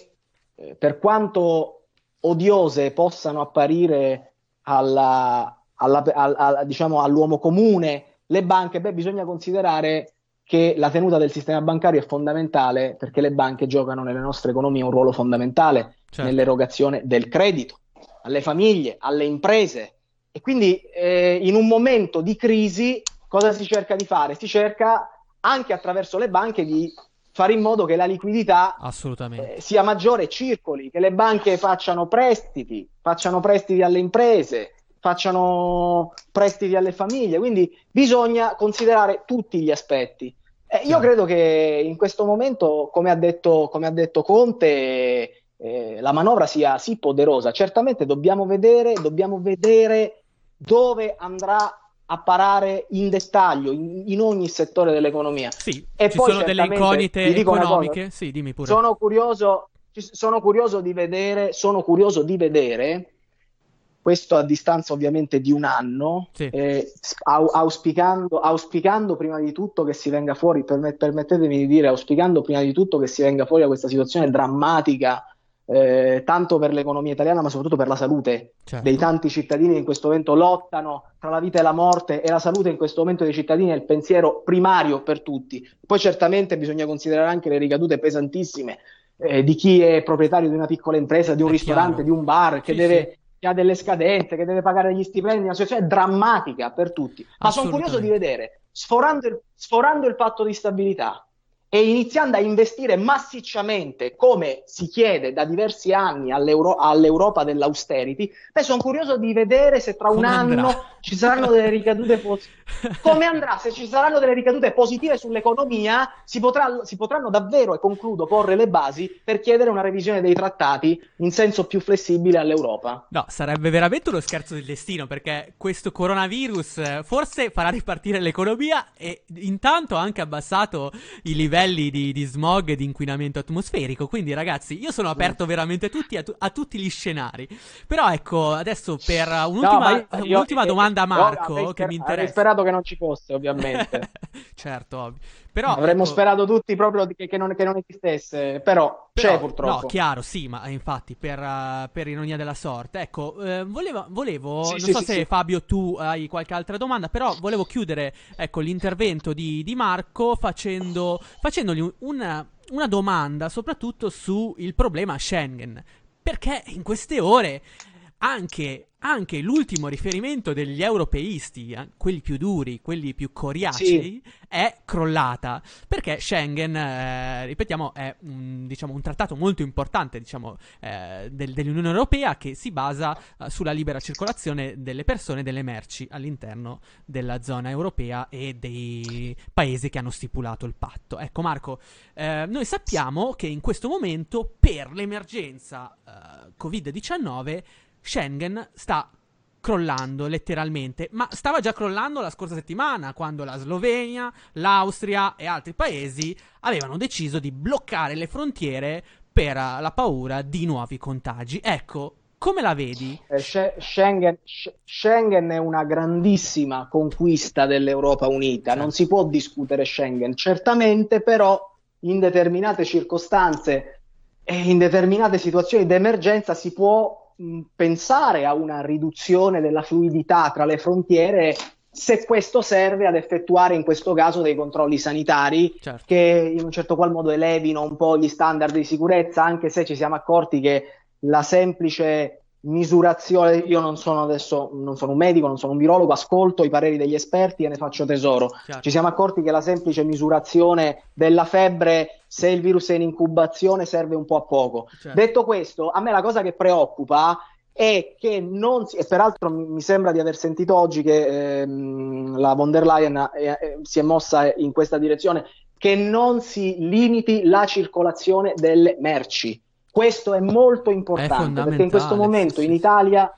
eh, per quanto odiose possano apparire alla- alla- al- al- diciamo, all'uomo comune le banche, beh, bisogna considerare che la tenuta del sistema bancario è fondamentale perché le banche giocano nelle nostre economie un ruolo fondamentale Certo. nell'erogazione del credito alle famiglie, alle imprese. E quindi eh, in un momento di crisi cosa si cerca di fare? Si cerca anche attraverso le banche di fare in modo che la liquidità eh, sia maggiore circoli, che le banche facciano prestiti, facciano prestiti alle imprese, facciano prestiti alle famiglie, quindi bisogna considerare tutti gli aspetti. Eh, io credo che in questo momento, come ha detto, come ha detto Conte, eh, la manovra sia sì poderosa. Certamente dobbiamo vedere, dobbiamo vedere dove andrà a parare in dettaglio in, in ogni settore dell'economia. Sì, E ci poi sono delle incognite economiche? Sì, dimmi pure. sono curioso, sono curioso di vedere, sono curioso di vedere, questo a distanza ovviamente di un anno, eh, s- au- auspicando, auspicando prima di tutto che si venga fuori, perme- permettetemi di dire, auspicando prima di tutto che si venga fuori da questa situazione drammatica, eh, tanto per l'economia italiana, ma soprattutto per la salute Certo. dei tanti cittadini che in questo momento lottano tra la vita e la morte e la salute in questo momento dei cittadini è il pensiero primario per tutti. Poi certamente bisogna considerare anche le ricadute pesantissime eh, di chi è proprietario di una piccola impresa, di un È ristorante, chiaro. di un bar, che, Sì, deve, che ha delle scadenze, che deve pagare gli stipendi, una situazione drammatica per tutti. Ma sono curioso di vedere, sforando il, sforando il patto di stabilità e iniziando a investire massicciamente, come si chiede da diversi anni all'Euro- all'Europa dell'austerity, beh, sono curioso di vedere se tra un Come andrà? anno ci saranno delle ricadute positive. Come andrà? Se ci saranno delle ricadute positive sull'economia, si, potrà- si potranno davvero, e concludo, porre le basi per chiedere una revisione dei trattati in senso più flessibile all'Europa. No, sarebbe veramente uno scherzo del destino perché questo coronavirus eh, forse farà ripartire l'economia e intanto ha anche abbassato i livelli di, di smog e di inquinamento atmosferico. Quindi, ragazzi, io sono aperto veramente tutti a, tu- a tutti gli scenari. Però, ecco, adesso per un'ultima, No, io- io- un'ultima eh, domanda a eh, Marco avrei che mi interessa. Sperato che non ci fosse, ovviamente. certo, ovvio. Però, Avremmo ecco- sperato tutti proprio che, che non, che non esistesse, però, c'è Però, purtroppo. No, chiaro, sì, ma eh, infatti per, eh, per ironia della sorte. Ecco, eh, volevo, volevo Sì, non sì, so sì, se. Fabio tu hai qualche altra domanda, però volevo chiudere ecco, l'intervento di, di Marco facendo, facendogli un- una, una domanda soprattutto sul problema Schengen. Perché in queste ore anche, anche l'ultimo riferimento degli europeisti, eh, quelli più duri, quelli più coriacei, è crollata. Perché Schengen, eh, ripetiamo, è un, diciamo, un trattato molto importante diciamo, eh, del- dell'Unione Europea che si basa eh, sulla libera circolazione delle persone e delle merci all'interno della zona europea e dei paesi che hanno stipulato il patto. Ecco Marco, eh, noi sappiamo che in questo momento per l'emergenza eh, Covid-19 Schengen sta crollando letteralmente, ma stava già crollando la scorsa settimana quando la Slovenia, l'Austria e altri paesi avevano deciso di bloccare le frontiere per la paura di nuovi contagi. Ecco, come la vedi? Eh, Schengen, Schengen è una grandissima conquista dell'Europa Unita, non si può discutere Schengen, certamente però in determinate circostanze e in determinate situazioni d'emergenza si può pensare a una riduzione della fluidità tra le frontiere se questo serve ad effettuare in questo caso dei controlli sanitari Certo. che in un certo qual modo elevino un po' gli standard di sicurezza, anche se ci siamo accorti che la semplice misurazione, io non sono adesso, non sono un medico, non sono un virologo, ascolto i pareri degli esperti e ne faccio tesoro. Chiaro. Ci siamo accorti che la semplice misurazione della febbre, se il virus è in incubazione, serve un po' a poco. Certo. Detto questo, a me la cosa che preoccupa è che non si, e peraltro mi, sembra di aver sentito oggi che ehm, la von der Leyen eh, eh, si è mossa in questa direzione, che non si limiti la circolazione delle merci. Questo è molto importante perché in questo momento sì, in Italia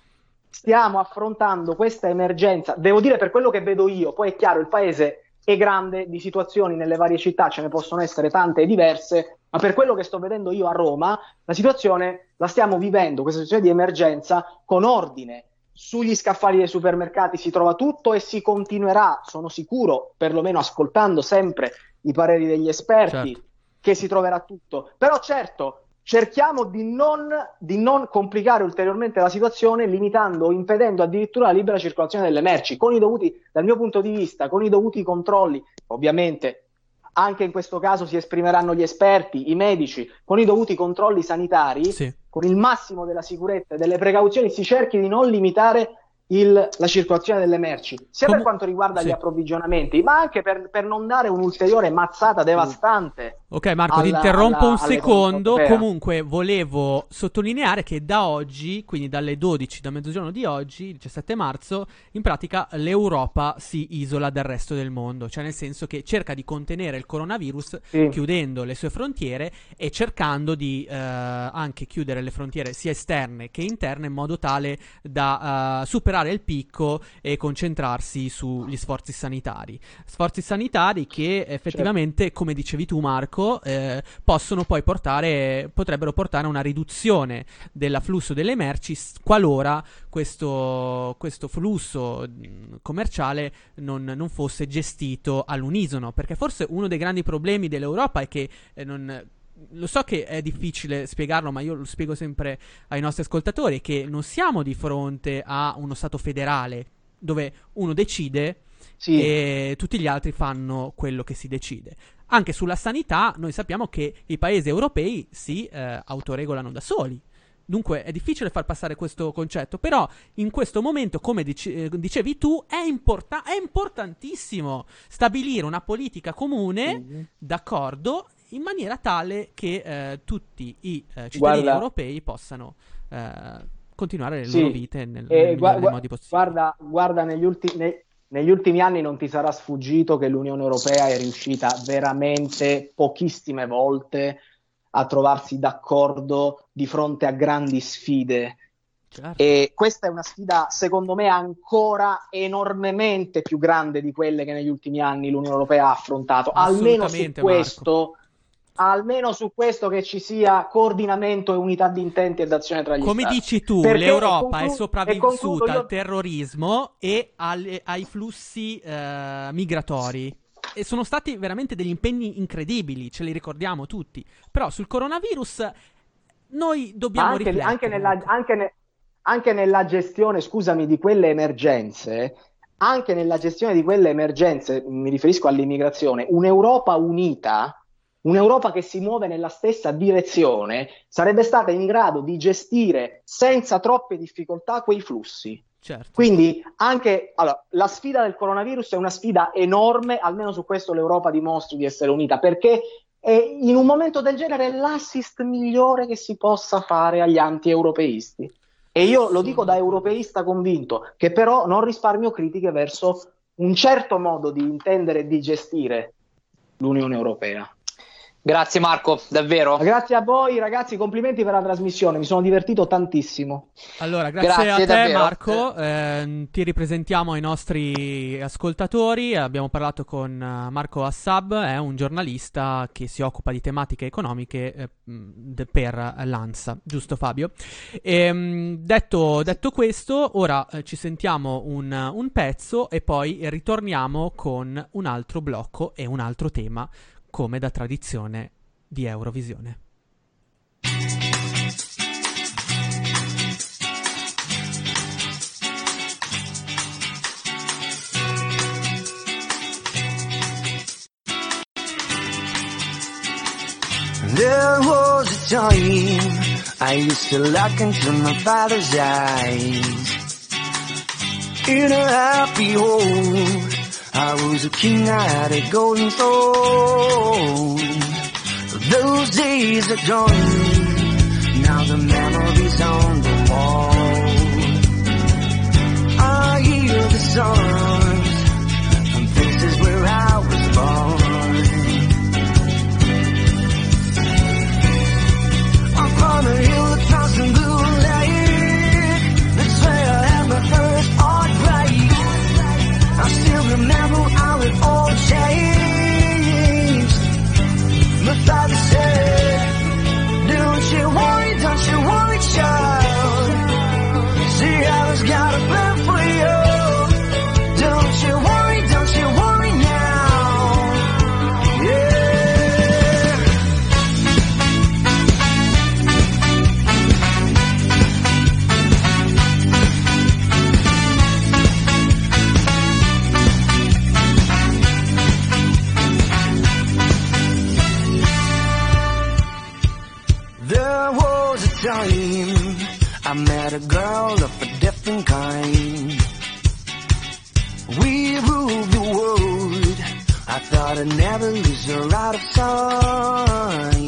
stiamo affrontando questa emergenza. Devo dire per quello che vedo io, poi è chiaro, il paese è grande, di situazioni nelle varie città ce ne possono essere tante e diverse, ma per quello che sto vedendo io a Roma, la situazione la stiamo vivendo, questa situazione di emergenza con ordine. Sugli scaffali dei supermercati si trova tutto e si continuerà, sono sicuro, perlomeno ascoltando sempre i pareri degli esperti, Certo. che si troverà tutto. Però certo, cerchiamo di non, di non complicare ulteriormente la situazione, limitando o impedendo addirittura la libera circolazione delle merci, con i dovuti, dal mio punto di vista, con i dovuti controlli, ovviamente. Anche in questo caso si esprimeranno gli esperti, i medici, con i dovuti controlli sanitari, Sì. con il massimo della sicurezza e delle precauzioni, si cerchi di non limitare il- la circolazione delle merci, sia Com- per quanto riguarda sì. gli approvvigionamenti, ma anche per, per non dare un'ulteriore mazzata devastante. Ok Marco, ti alla- interrompo alla- un secondo. Comunque volevo sottolineare che da oggi, quindi dalle 12 da mezzogiorno di oggi, il 17 marzo, in pratica l'Europa si isola dal resto del mondo, cioè nel senso che cerca di contenere il coronavirus Sì. chiudendo le sue frontiere e cercando di eh, anche chiudere le frontiere sia esterne che interne in modo tale da eh, superare il picco e concentrarsi sugli sforzi sanitari. Sforzi sanitari che effettivamente, come dicevi tu Marco, eh, possono poi portare, potrebbero portare a una riduzione dell'afflusso delle merci qualora questo, questo flusso mh, commerciale non, non fosse gestito all'unisono, perché forse uno dei grandi problemi dell'Europa è che eh, non... Lo so che è difficile spiegarlo, ma io lo spiego sempre ai nostri ascoltatori che non siamo di fronte a uno Stato federale dove uno decide Sì. e tutti gli altri fanno quello che si decide. Anche sulla sanità noi sappiamo che i paesi europei si eh, autoregolano da soli. Dunque è difficile far passare questo concetto, però in questo momento, come dici- eh, dicevi tu, è, importa- è importantissimo stabilire una politica comune, d'accordo, in maniera tale che eh, tutti i eh, cittadini Guarda- europei possano eh, continuare le Sì, loro vite nel, e nel gua- modi possibili. guarda, guarda negli, ulti- ne- negli ultimi anni non ti sarà sfuggito che l'Unione Europea è riuscita veramente pochissime volte a trovarsi d'accordo di fronte a grandi sfide. Certo. E questa è una sfida, secondo me, ancora enormemente più grande di quelle che negli ultimi anni l'Unione Europea ha affrontato. Almeno su questo, almeno su questo che ci sia coordinamento e unità di intenti e d'azione tra gli Come stati. dici tu, Perché- l'Europa conclu- è sopravvissuta io- al terrorismo e alle- ai flussi eh, migratori. E sono stati veramente degli impegni incredibili, ce li ricordiamo tutti. Però sul coronavirus noi Ma dobbiamo anche, riflettere. anche nella, anche ne- anche nella gestione, scusami, di quelle emergenze, anche nella gestione di quelle emergenze, mi riferisco all'immigrazione, un'Europa unita, un'Europa che si muove nella stessa direzione, sarebbe stata in grado di gestire senza troppe difficoltà quei flussi. Certo. Quindi anche allora, la sfida del coronavirus è una sfida enorme, almeno su questo l'Europa dimostri di essere unita, perché è in un momento del genere è l'assist migliore che si possa fare agli anti-europeisti. E io lo dico da europeista convinto, che però non risparmio critiche verso un certo modo di intendere e di gestire l'Unione Europea. Grazie Marco, davvero. Grazie a voi ragazzi, complimenti per la trasmissione, mi sono divertito tantissimo. Allora, grazie, Grazie, a te davvero. Marco, Ehm, ti ripresentiamo ai nostri ascoltatori, abbiamo parlato con eh, Marco Assab, è un giornalista che si occupa di tematiche economiche eh, per l'ANSA, giusto Fabio? Ehm, detto, detto questo, ora eh, ci sentiamo un, un pezzo e poi ritorniamo con un altro blocco e un altro tema, come da tradizione di Eurovisione. There was a time I used to look into my father's eyes. In a happy home, I was a king, I had a golden throne. Those days are gone, now the memories on the wall. I hear the songs never lose out of sight.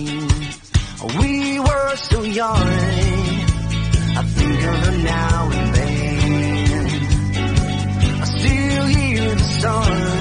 We were so young. I think of her now and then. I still hear the songs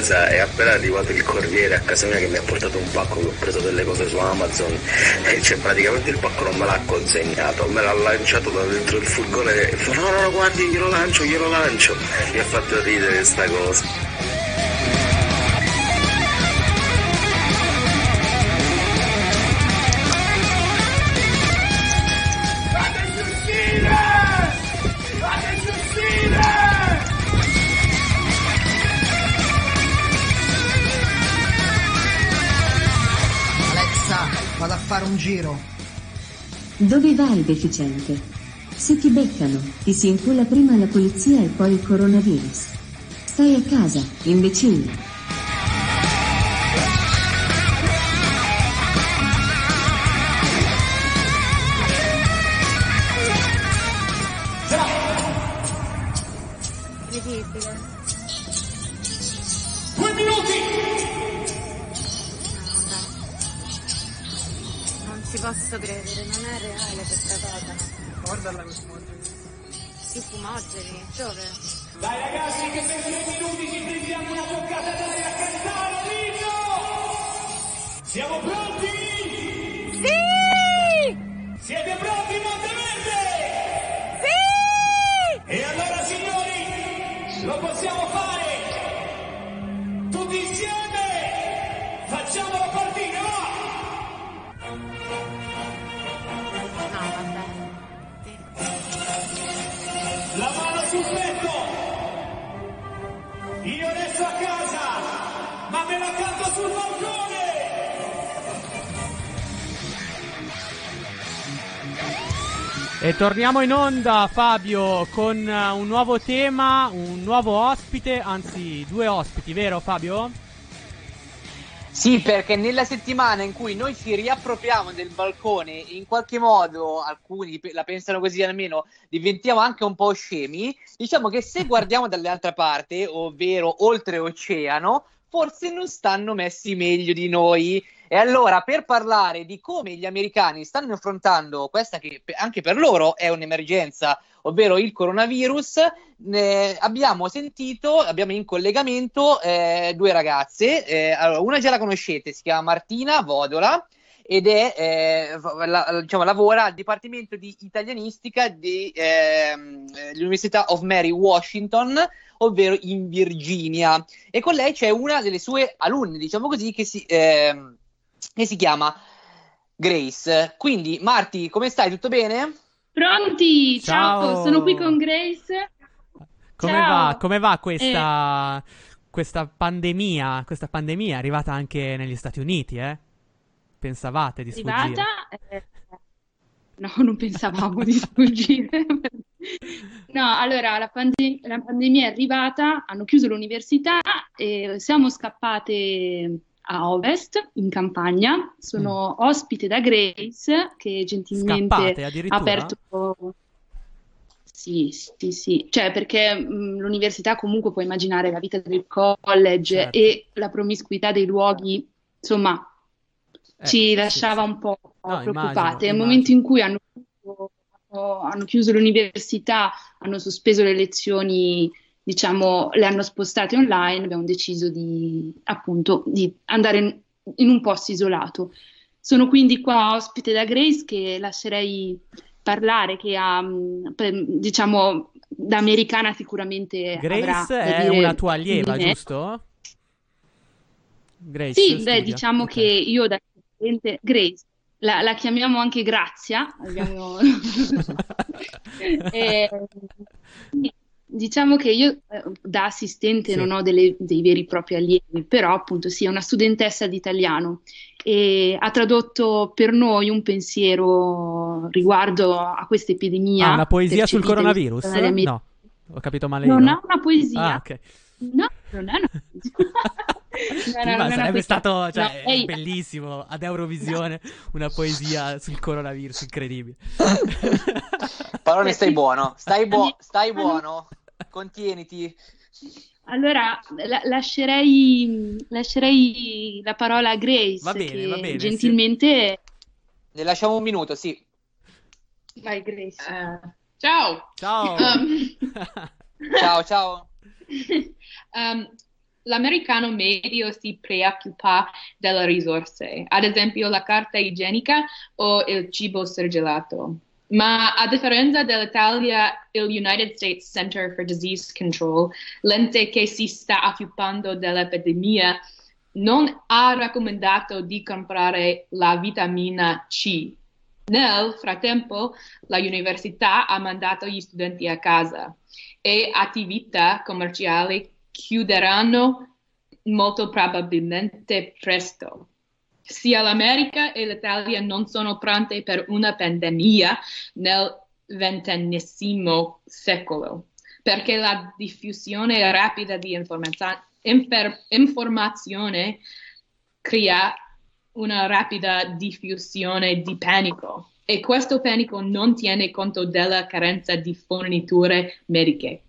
testimonianza, è appena arrivato il corriere a casa mia che mi ha portato un pacco che ho preso delle cose su Amazon e cioè praticamente il pacco non me l'ha consegnato, me l'ha lanciato da dentro il furgone e fa no no guardi glielo lancio, glielo lancio. Mi ha fatto ridere sta cosa. Un giro. Dove vai, deficiente? Se ti beccano, ti si inculla prima la polizia e poi il coronavirus. Stai a casa, imbecille. E torniamo in onda, Fabio, con eh, un nuovo tema, un nuovo ospite, anzi due ospiti, vero Fabio? Sì, perché nella settimana in cui noi ci riappropriamo del balcone, in qualche modo, alcuni la pensano così almeno, diventiamo anche un po' scemi, diciamo che se guardiamo dall'altra parte, ovvero oltreoceano, forse non stanno messi meglio di noi. E allora, per parlare di come gli americani stanno affrontando questa che anche per loro è un'emergenza, ovvero il coronavirus, ne abbiamo sentito, abbiamo in collegamento eh, due ragazze. Eh, allora, una già la conoscete, si chiama Martina Vodola ed è, eh, la- diciamo, lavora al Dipartimento di Italianistica dell'Università of Mary Washington, ovvero in Virginia. E con lei c'è una delle sue alunne, diciamo così, che si, ehm, che si chiama Grace. Quindi, Marti, come stai? Tutto bene? Pronti? Ciao, Ciao. sono qui con Grace. Come Ciao. va, come va questa, questa pandemia? Questa pandemia è arrivata anche negli Stati Uniti, eh? Pensavate di sfuggire? Arrivata. eh, no, non pensavamo di sfuggire. No, allora la, pande- la pandemia è arrivata, hanno chiuso l'università e siamo scappate a ovest, in campagna. Sono ospite da Grace che gentilmente ha aperto. Sì, sì, sì, cioè perché mh, l'università comunque puoi immaginare la vita del college Certo. e la promiscuità dei luoghi, insomma, Eh, ci lasciava sì. un po' No, preoccupate. Nel momento in cui hanno hanno chiuso l'università, hanno sospeso le lezioni, diciamo, le hanno spostate online, abbiamo deciso di, appunto, di andare in, in un posto isolato. Sono quindi qua ospite da Grace che lascerei parlare, che ha, per- diciamo, da americana sicuramente Grace è dire una tua allieva, giusto? Grace Sì, beh, diciamo Ok. che io da studente, Grace, la, la chiamiamo anche Grazia, abbiamo- sì, diciamo che io eh, da assistente Sì. non ho delle- dei veri e propri allievi, però appunto sì, è una studentessa di italiano e ha tradotto per noi un pensiero riguardo a questa epidemia Ah, una poesia sul coronavirus? No, ho capito male Non io. ha una poesia. Ah, ok. No, non è una poesia. No, no, sarebbe poesia. stato cioè, No, bellissimo ad Eurovisione una poesia sul coronavirus, incredibile. Parole, Beh, stai sì. buono, stai, buo- stai buono, contieniti. Allora, la- lascerei, lascerei la parola a Grace, Va bene, che va bene, sì. gentilmente... Ne lasciamo un minuto, sì. Vai, Grace. Ciao. Ciao. Um, Ciao, ciao. Um, l'americano medio si preoccupa delle risorse, ad esempio la carta igienica o il cibo surgelato. Ma a differenza dell'Italia, il United States Center for Disease Control, l'ente che si sta occupando dell'epidemia, non ha raccomandato di comprare la vitamina C. Nel frattempo, la università ha mandato gli studenti a casa e attività commerciali chiuderanno molto probabilmente presto. Sia l'America e l'Italia non sono pronte per una pandemia nel ventennessimo secolo, perché la diffusione rapida di informaza- infer- informazione crea una rapida diffusione di panico e questo panico non tiene conto della carenza di forniture mediche.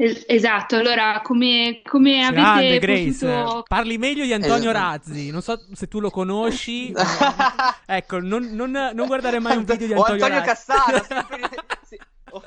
Es- Esatto, allora come, come Grande avete Grace, potuto... parli meglio di Antonio Eh. Razzi. Non so se tu lo conosci. ecco, non, non- non guardare mai un video di O Antonio, Antonio Razzi. Cassano, sempre, sì, o-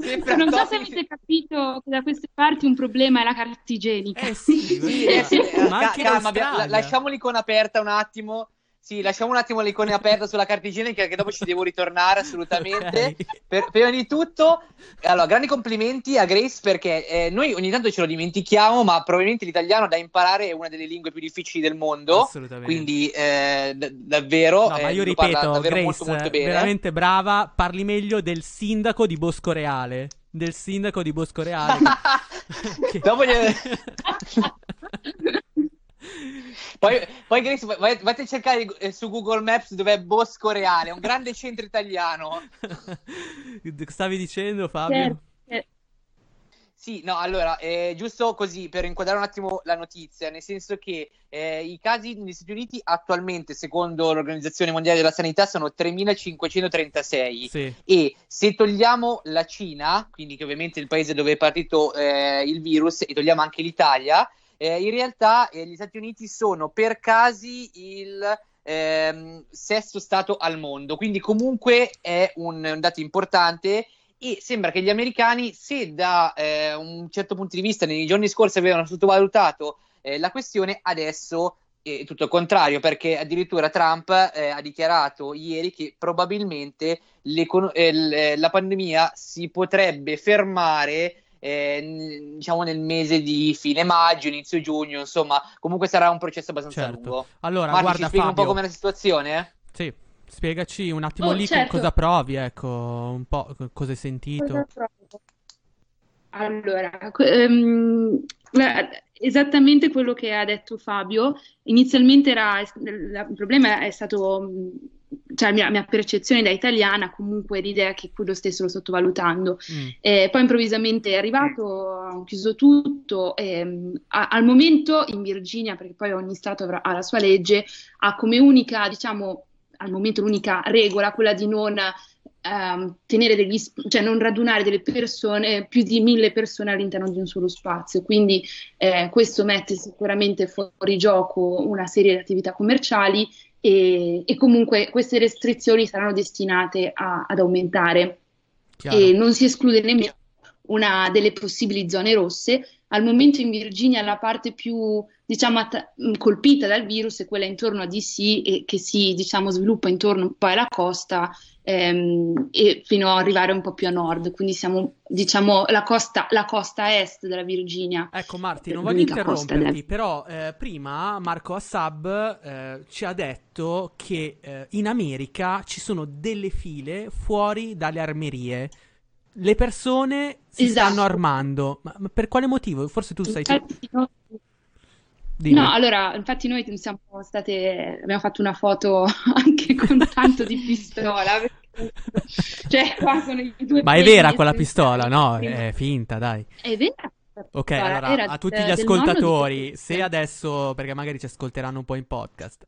sempre Non so se avete capito che da queste parti un problema è la carta igienica. Eh sì, Sì, eh, sì, eh, Ma ca- anche calma, abbia- Australia. la- lasciamo l'icona aperta un attimo. Sì, lasciamo un attimo l'icona aperta sulla carta igienica che dopo ci devo ritornare assolutamente. Per- prima di tutto, allora, grandi complimenti a Grace perché eh, noi ogni tanto ce lo dimentichiamo, ma probabilmente l'italiano da imparare è una delle lingue più difficili del mondo. Assolutamente. Quindi eh, d- davvero, No, eh, ma io ripeto, Grace, molto molto bene. veramente brava. Parli meglio del sindaco di Bosco Reale. Del sindaco di Bosco Reale. che- Dopo gli- Poi, poi Grace, vai, vai- a cercare eh, su Google Maps dov'è Bosco Reale, un grande centro italiano. Stavi dicendo, Fabio? Certo. Eh, Sì, no, allora, eh, giusto così per inquadrare un attimo la notizia, nel senso che eh, i casi negli Stati Uniti attualmente, secondo l'Organizzazione Mondiale della Sanità, sono 3.536 Sì. e se togliamo la Cina, quindi che ovviamente è il paese dove è partito eh, il virus, e togliamo anche l'Italia, eh, in realtà eh, gli Stati Uniti sono per casi il ehm, sesto stato al mondo, quindi comunque è un, un dato importante e sembra che gli americani, se da eh, un certo punto di vista nei giorni scorsi avevano sottovalutato eh, la questione, adesso è tutto il contrario, perché addirittura Trump eh, ha dichiarato ieri che probabilmente eh, la pandemia si potrebbe fermare eh, diciamo nel mese di fine maggio, inizio giugno, insomma, comunque sarà un processo abbastanza Certo. lungo. Allora, Marti, guarda, ci spieghi un po' Fabio. com'è la situazione? Sì, spiegaci un attimo Oh, lì certo. cosa provi, ecco, un po' co- cosa hai sentito. Cosa? Allora, guarda, esattamente quello che ha detto Fabio. Inizialmente era, la- il problema è stato, cioè la mia, mia percezione da italiana, comunque l'idea che quello stessero sottovalutando. Mm. Eh, poi improvvisamente è arrivato, hanno chiuso tutto. ehm, a- al momento in Virginia, perché poi ogni stato avrà, ha la sua legge, ha come unica, diciamo, al momento l'unica regola quella di non ehm, tenere degli, cioè non radunare delle persone, più di mille persone all'interno di un solo spazio. Quindi eh, questo mette sicuramente fuori gioco una serie di attività commerciali e, e comunque queste restrizioni saranno destinate a- ad aumentare Chiaro. e non si esclude nemmeno una delle possibili zone rosse. Al momento in Virginia la parte più, diciamo, mh, colpita dal virus è quella intorno a DC e che si, diciamo, sviluppa intorno poi alla costa ehm, e fino ad arrivare un po' più a nord. Quindi siamo, diciamo, la costa, la costa est della Virginia. Ecco Marti, non voglio L'unica costa interromperti, però eh, prima Marco Assab eh, ci ha detto che eh, in America ci sono delle file fuori dalle armerie. Le persone si Esatto. stanno armando. Ma, ma per quale motivo? Forse tu sai. Infatti, no- allora, infatti noi siamo state, abbiamo fatto una foto anche con tanto di pistola, perché- cioè qua sono i due Ma è vera quella pistola? No, è finta, dai. È vera. Ok, allora a tutti gli di ascoltatori, se adesso, perché magari ci ascolteranno un po' in podcast,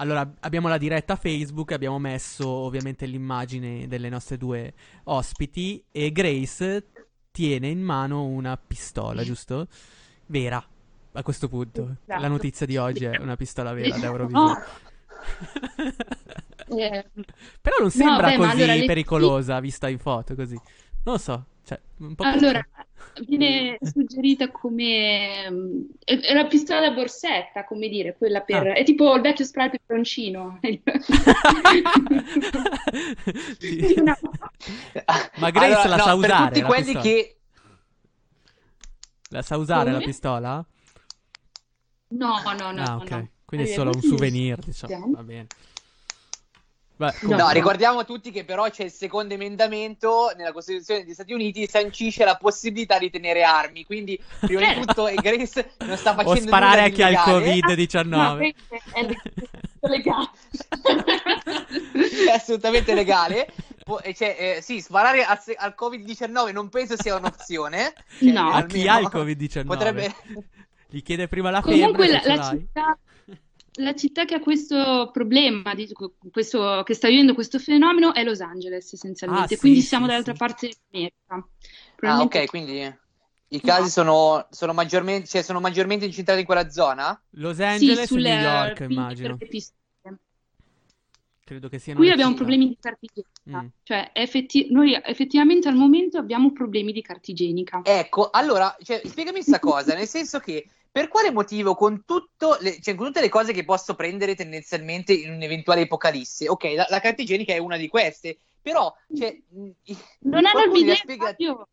allora abbiamo la diretta Facebook, abbiamo messo ovviamente l'immagine delle nostre due ospiti e Grace tiene in mano una pistola, giusto? Vera, a questo punto. Esatto. La notizia di oggi è una pistola vera da No. Eurovision. Eh, Però non No, sembra beh, ma così allora le- pericolosa vista in foto, così. Non lo so, Cioè, un po' Allora, viene suggerita come mm, è, la pistola da borsetta, come dire, quella per Ah. è tipo il vecchio spray peperoncino. Sì. No. Ma Grace Allora, la no, sa per usare tutti la quelli pistola? che La sa usare la Come? pistola? No, no, no, ah, ok. no. Quindi è Eh, solo un souvenir, diciamo. Va bene. Beh, No, comunque- ricordiamo tutti che però c'è il secondo emendamento nella Costituzione degli Stati Uniti sancisce la possibilità di tenere armi, quindi prima di tutto eh, Grace non sta facendo o sparare nulla a di chi ha il illegale. No, Covid-19. è legale. è assolutamente legale. Po- e cioè, eh, sì, sparare al, al Covid-19 non penso sia un'opzione. Cioè, No. a chi ha il almeno Covid-19? Potrebbe... Gli chiede prima la Comunque febbre, la, ce la l'hai. città, la città che ha questo problema, di, questo, che sta vivendo questo fenomeno è Los Angeles essenzialmente, Ah, sì, quindi sì, siamo sì. dall'altra parte dell'America. Ah, ok, quindi i casi sono, sono, maggiormente, cioè, sono maggiormente incentrati in quella zona? Los Sì, Angeles e sulle New York, immagino. Credo che siano Qui abbiamo città. problemi di carta igienica, Mm. cioè effetti- noi effettivamente al momento abbiamo problemi di carta igienica. Ecco, allora, cioè, spiegami questa cosa, nel senso che per quale motivo con, tutto le, cioè, con tutte le cose che posso prendere tendenzialmente in un'eventuale apocalisse, ok, la, la carta igienica è una di queste, però, cioè, i- Non hanno il bidet, spiegato-.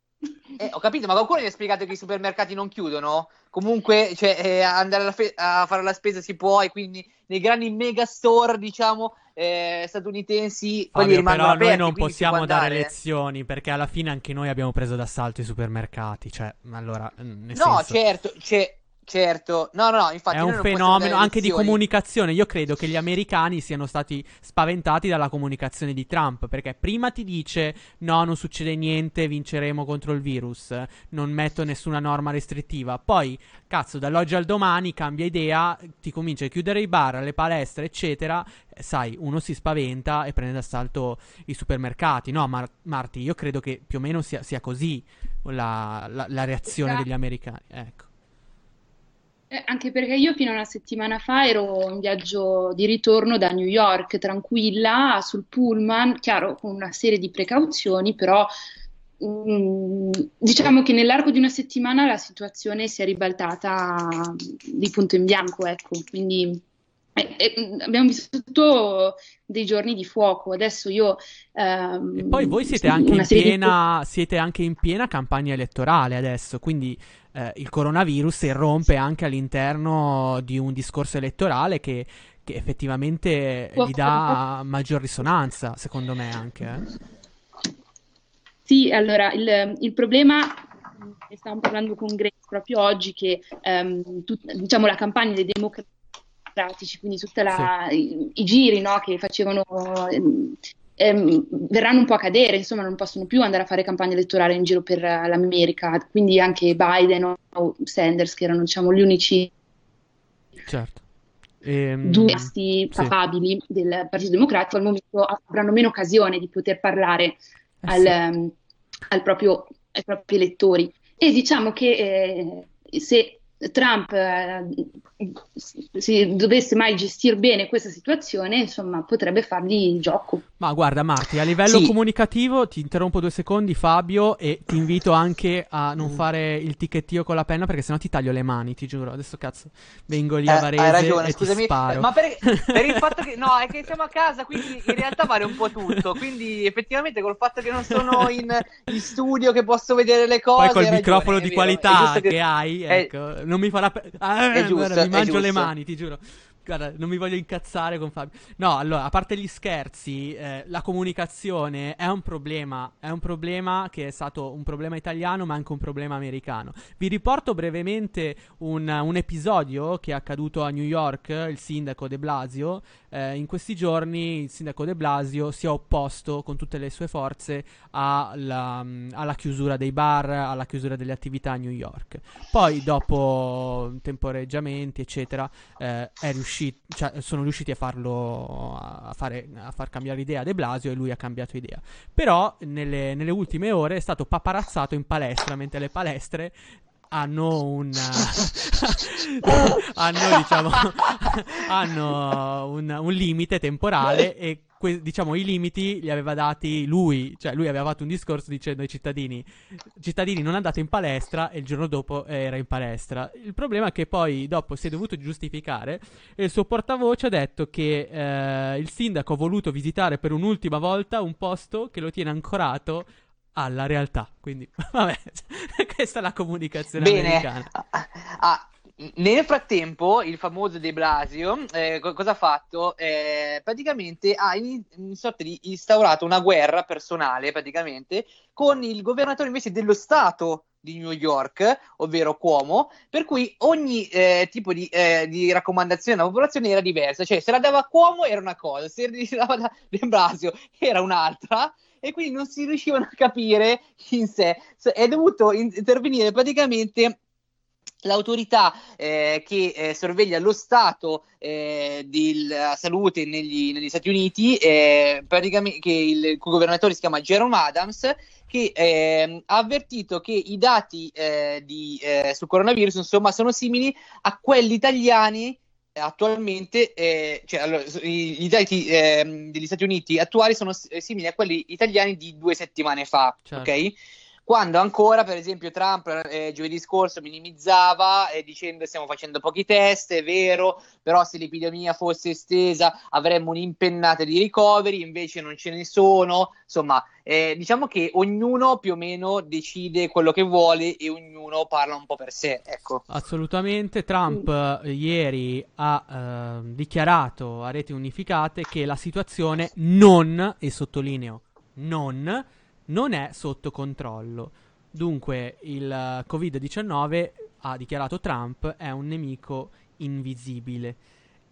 Eh, ho capito, ma qualcuno gli ha spiegato che i supermercati non chiudono? Comunque, cioè, eh, andare fe- a fare la spesa si può, e quindi nei grandi megastore, diciamo, eh, statunitensi, Fabio, rimangono però aperti, noi non possiamo dare andare. lezioni perché alla fine anche noi abbiamo preso d'assalto i supermercati. Cioè, allora, mm, nel No, senso, certo, c'è- certo. No, no, no, infatti è un fenomeno anche di comunicazione. Io credo che gli americani siano stati spaventati dalla comunicazione di Trump perché prima ti dice no, non succede niente, vinceremo contro il virus, non metto nessuna norma restrittiva. Poi, cazzo, dall'oggi al domani cambia idea, ti comincia a chiudere i bar, le palestre, eccetera. Sai, uno si spaventa e prende d'assalto i supermercati. No, Mar- Marti, io credo che più o meno sia, sia così la, la- la reazione Esatto. degli americani. Ecco. Eh, anche perché io fino a una settimana fa ero in viaggio di ritorno da New York, tranquilla, sul pullman, chiaro, con una serie di precauzioni, però mm, diciamo che nell'arco di una settimana la situazione si è ribaltata di punto in bianco, ecco, quindi eh, eh, abbiamo vissuto dei giorni di fuoco. Adesso io ehm, E poi voi siete anche, in serie di- piena, siete anche in piena campagna elettorale adesso, quindi eh, il coronavirus irrompe anche all'interno di un discorso elettorale che, che effettivamente gli dà maggior risonanza, secondo me anche. eh. Sì, allora il, il problema, ne stavamo parlando con Grace proprio oggi, che ehm, tut- diciamo la campagna dei democratici, quindi tutti i, i giri no, che facevano, ehm, ehm, verranno un po' a cadere, insomma non possono più andare a fare campagna elettorale in giro per eh, l'America, quindi anche Biden o Sanders, che erano diciamo gli unici Certo. Ehm, due asti sì. papabili del Partito Democratico al momento avranno meno occasione di poter parlare al, sì. ehm, al proprio- ai propri elettori. E diciamo che eh, se Trump eh, si dovesse mai gestire bene questa situazione, insomma, potrebbe fargli il gioco. Ma guarda Marti, a livello Sì. comunicativo ti interrompo due secondi Fabio e ti invito anche a non fare il ticchettio con la penna perché sennò ti taglio le mani, ti giuro. Adesso cazzo vengo lì Eh, a hai Varese ragione, e scusami, ti sparo. ma per, per il fatto che no, è che siamo a casa, quindi in realtà vale un po' tutto. Quindi effettivamente col fatto che non sono in, in studio, che posso vedere le cose. Poi col hai ragione, microfono è di è qualità che, che- hai, è- ecco, non mi farà... pe- Ah, è giusto, guarda, è mangio le mani, ti giuro. Guarda, non mi voglio incazzare con Fabio. No, allora, a parte gli scherzi, eh, la comunicazione è un problema. È un problema che è stato un problema italiano, ma anche un problema americano. Vi riporto brevemente un, un episodio che è accaduto a New York, il sindaco De Blasio. Eh, in questi giorni il sindaco De Blasio si è opposto con tutte le sue forze alla, alla chiusura dei bar, alla chiusura delle attività a New York. Poi, dopo temporeggiamenti, eccetera, eh, è riuscito, cioè, sono riusciti a farlo a, fare, a far cambiare idea a De Blasio e lui ha cambiato idea. Però, nelle, nelle ultime ore è stato paparazzato in palestra, mentre le palestre hanno un hanno diciamo hanno un, un limite temporale e que- diciamo, i limiti li aveva dati lui, cioè lui aveva fatto un discorso dicendo ai cittadini, cittadini non andate in palestra e il giorno dopo era in palestra. Il problema è che poi dopo si è dovuto giustificare e il suo portavoce ha detto che eh, il sindaco ha voluto visitare per un'ultima volta un posto che lo tiene ancorato alla realtà. Quindi, vabbè, questa è la comunicazione Bene. americana. Ah, nel frattempo, il famoso De Blasio, eh, co- cosa ha fatto? Eh, praticamente ha in, in sorta di instaurato una guerra personale, praticamente, con il governatore invece dello Stato di New York, ovvero Cuomo, per cui ogni eh, tipo di, eh, di raccomandazione alla popolazione era diversa, cioè se la dava Cuomo era una cosa, se la dava da De Blasio era un'altra, e quindi non si riuscivano a capire in sé. È dovuto in- intervenire praticamente l'autorità eh, che eh, sorveglia lo stato eh, della salute negli, negli Stati Uniti, eh, praticamente che il, il cui governatore si chiama Jerome Adams, che ehm, ha avvertito che i dati eh, di, eh, sul coronavirus insomma sono simili a quelli italiani attualmente, cioè allora, i- dati ehm, degli Stati Uniti attuali sono simili a quelli italiani di due settimane fa, Certo. ok? Quando ancora, per esempio, Trump eh, giovedì scorso minimizzava eh, dicendo stiamo facendo pochi test, è vero, però se l'epidemia fosse estesa avremmo un'impennata di ricoveri, invece non ce ne sono. Insomma, eh, diciamo che ognuno più o meno decide quello che vuole e ognuno parla un po' per sé, ecco. Assolutamente. Trump eh, ieri ha eh, dichiarato a reti unificate che la situazione non, e sottolineo, non, non è sotto controllo. Dunque, il eh, Covid-19, ha dichiarato Trump, è un nemico invisibile.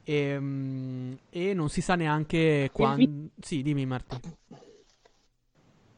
Ehm, E, non si sa neanche quando. Sì, dimmi, Marti.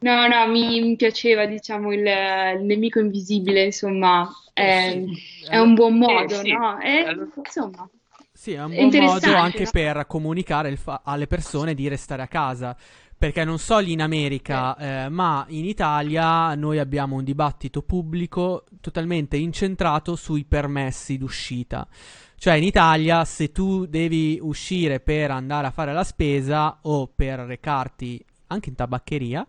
No, no, mi, mi piaceva, diciamo, il, il nemico invisibile, insomma, è, è un buon modo, Eh, sì. no? È, insomma, Sì, è un buon modo anche no? per comunicare fa- alle persone di restare a casa. Perché non so lì in America, eh, ma in Italia noi abbiamo un dibattito pubblico totalmente incentrato sui permessi d'uscita. Cioè in Italia se tu devi uscire per andare a fare la spesa o per recarti anche in tabaccheria,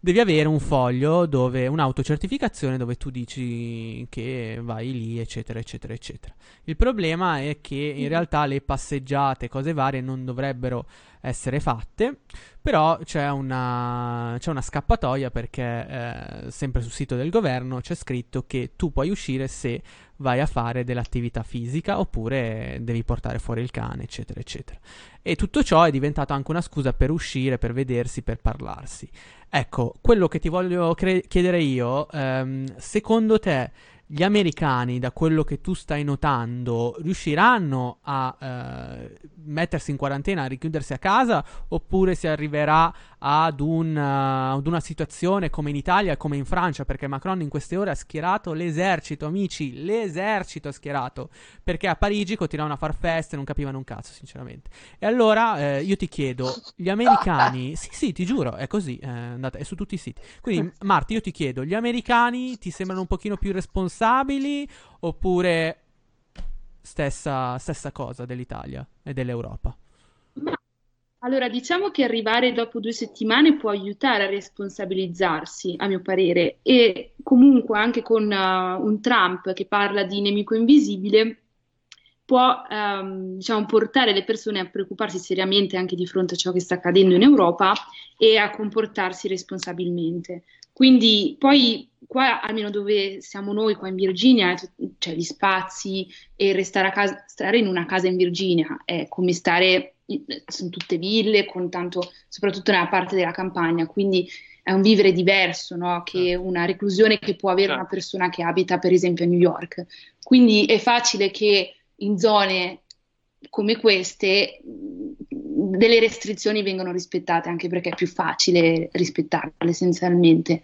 devi avere un foglio dove un'autocertificazione dove tu dici che vai lì, eccetera, eccetera, eccetera. Il problema è che in realtà le passeggiate, cose varie, non dovrebbero essere fatte, però c'è una, c'è una scappatoia perché eh, sempre sul sito del governo c'è scritto che tu puoi uscire se vai a fare dell'attività fisica oppure devi portare fuori il cane, eccetera, eccetera. E tutto ciò è diventato anche una scusa per uscire, per vedersi, per parlarsi. Ecco, quello che ti voglio cre- chiedere io, ehm, secondo te gli americani, da quello che tu stai notando, riusciranno a eh, mettersi in quarantena, a richiudersi a casa, oppure si arriverà ad, un, eh, ad una situazione come in Italia e come in Francia? Perché Macron in queste ore ha schierato l'esercito, amici, l'esercito ha schierato, perché a Parigi continuavano a far feste, non capivano un cazzo, sinceramente. E allora eh, io ti chiedo, gli americani, sì, sì, ti giuro, è così, eh, andate, è su tutti i siti. Quindi, Marti, io ti chiedo, gli americani ti sembrano un pochino più responsabili oppure stessa, stessa cosa dell'Italia e dell'Europa? Allora, diciamo che arrivare dopo due settimane può aiutare a responsabilizzarsi, a mio parere, e comunque anche con eh, un Trump che parla di nemico invisibile può, ehm, diciamo, portare le persone a preoccuparsi seriamente anche di fronte a ciò che sta accadendo in Europa e a comportarsi responsabilmente. Quindi poi qua, almeno dove siamo noi, qua in Virginia, cioè gli spazi e restare a casa, stare in una casa in Virginia è come stare, sono tutte ville, con tanto, soprattutto nella parte della campagna, quindi è un vivere diverso, no? Che una reclusione che può avere una persona che abita, per esempio, a New York. Quindi è facile che in zone come queste delle restrizioni vengono rispettate, anche perché è più facile rispettarle essenzialmente.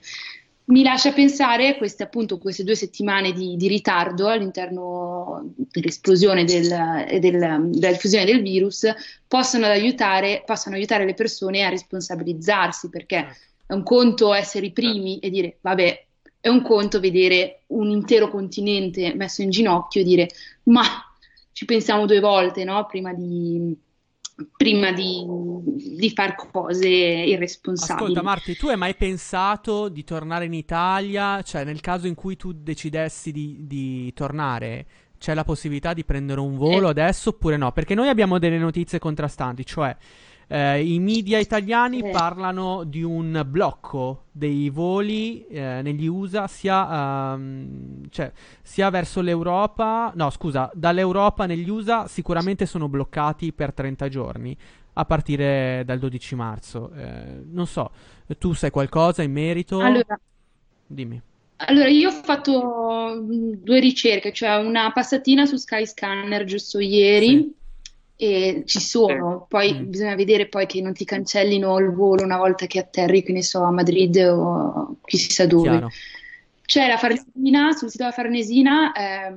Mi lascia pensare queste, appunto, queste due settimane di, di ritardo all'interno dell'esplosione del- e del- della diffusione del virus possono aiutare, possono aiutare le persone a responsabilizzarsi, perché è un conto essere i primi e dire vabbè, è un conto vedere un intero continente messo in ginocchio e dire ma ci pensiamo due volte, no? Prima di, prima di, di far cose irresponsabili. Ascolta Marti, tu hai mai pensato di tornare in Italia? Cioè, nel caso in cui tu decidessi di, di tornare, c'è la possibilità di prendere un volo Eh. adesso oppure no? Perché noi abbiamo delle notizie contrastanti, cioè eh, i media italiani Eh. parlano di un blocco dei voli eh, negli USA sia, ehm, cioè, sia verso l'Europa, no scusa, dall'Europa negli USA sicuramente sono bloccati per 30 giorni a partire dal 12 marzo. Eh, non so, tu sai qualcosa in merito? Allora, Dimmi. allora, io ho fatto mh, due ricerche, cioè una passatina su Skyscanner giusto ieri e ci sono, poi Mm. bisogna vedere poi che non ti cancellino il volo una volta che atterri, che ne so, a Madrid o chi si sa dove. Chiaro. C'è la Farnesina, sul sito della Farnesina ehm,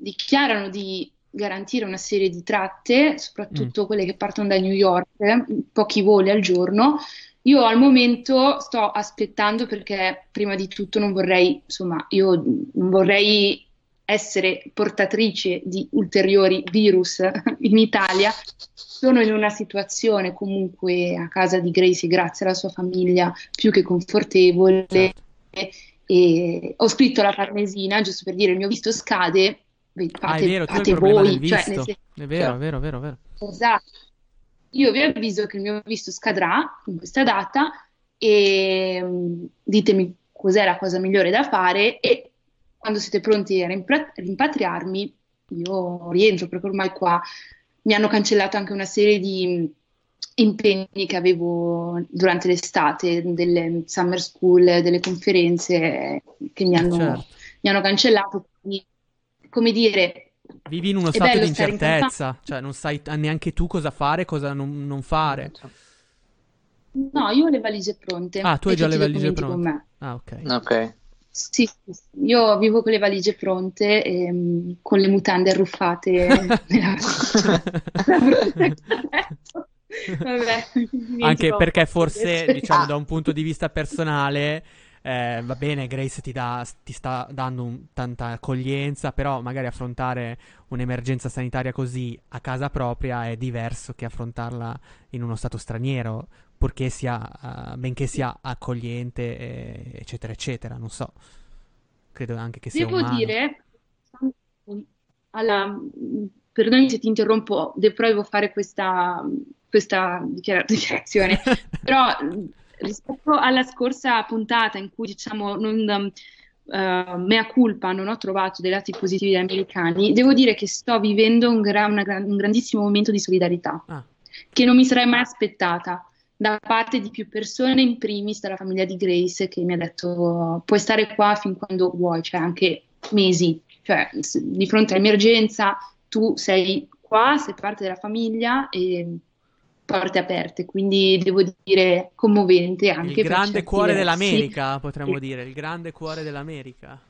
dichiarano di garantire una serie di tratte, soprattutto quelle che partono da New York, eh, pochi voli al giorno. Io al momento sto aspettando perché prima di tutto non vorrei, insomma, io non vorrei essere portatrice di ulteriori virus in Italia. Sono in una situazione comunque a casa di Gracie, grazie alla sua famiglia, più che confortevole. E ho scritto la Farnesina, giusto per dire il mio visto scade, ve- Ah, è fate, vero, fate voi, cioè, senso- È vero, è vero, è vero, vero. Esatto. Io vi avviso che il mio visto scadrà in questa data e mm, ditemi cos'è la cosa migliore da fare e quando siete pronti a rimpatriarmi io rientro perché ormai qua mi hanno cancellato anche una serie di mm, impegni che avevo durante l'estate, delle summer school, delle conferenze che mi hanno, Certo. mi hanno cancellato. Quindi, come dire, Vivi in uno stato di stare in incertezza, cioè non sai neanche tu cosa fare, cosa non, non fare. No, io ho le valigie pronte. Ah, tu hai e già le valigie pronte. me. Ah, ok. Ok. Sì, io vivo con le valigie pronte ehm, con le mutande arruffate. nella- Vabbè, Anche troppo. perché forse, diciamo, da un punto di vista personale, eh, va bene, Grace ti, dà- ti sta dando un- tanta accoglienza, però magari affrontare un'emergenza sanitaria così a casa propria è diverso che affrontarla in uno stato straniero, purché sia, eh, benché sia accogliente, eh, eccetera, eccetera. Non so, credo anche che sia Devo umano. dire, alla, perdonami se ti interrompo, devo fare questa, questa dichiara- dichiarazione, però rispetto alla scorsa puntata in cui diciamo non, eh, mea culpa non ho trovato dei lati positivi degli americani, devo dire che sto vivendo un, gra- una un grandissimo momento di solidarietà Ah. che non mi sarei mai aspettata da parte di più persone, in primis dalla famiglia di Grace, che mi ha detto puoi stare qua fin quando vuoi, cioè anche mesi, cioè di fronte all'emergenza tu sei qua, sei parte della famiglia e porte aperte, quindi devo dire commovente anche Il grande cuore versi. dell'America, potremmo dire, il grande cuore dell'America.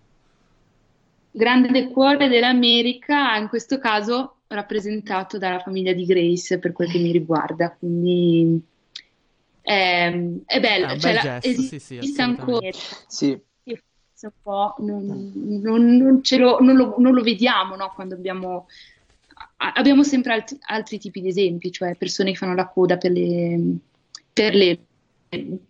grande cuore dell'America, in questo caso rappresentato dalla famiglia di Grace per quel che mi riguarda, quindi è, è bello, È un cioè, bel la- gesto, sì, esiste sì, ancora, Sì. Un po' non, non- non ce lo, non lo- non lo vediamo, no? Quando abbiamo, abbiamo sempre altri, altri tipi di esempi, cioè persone che fanno la coda per le, per le,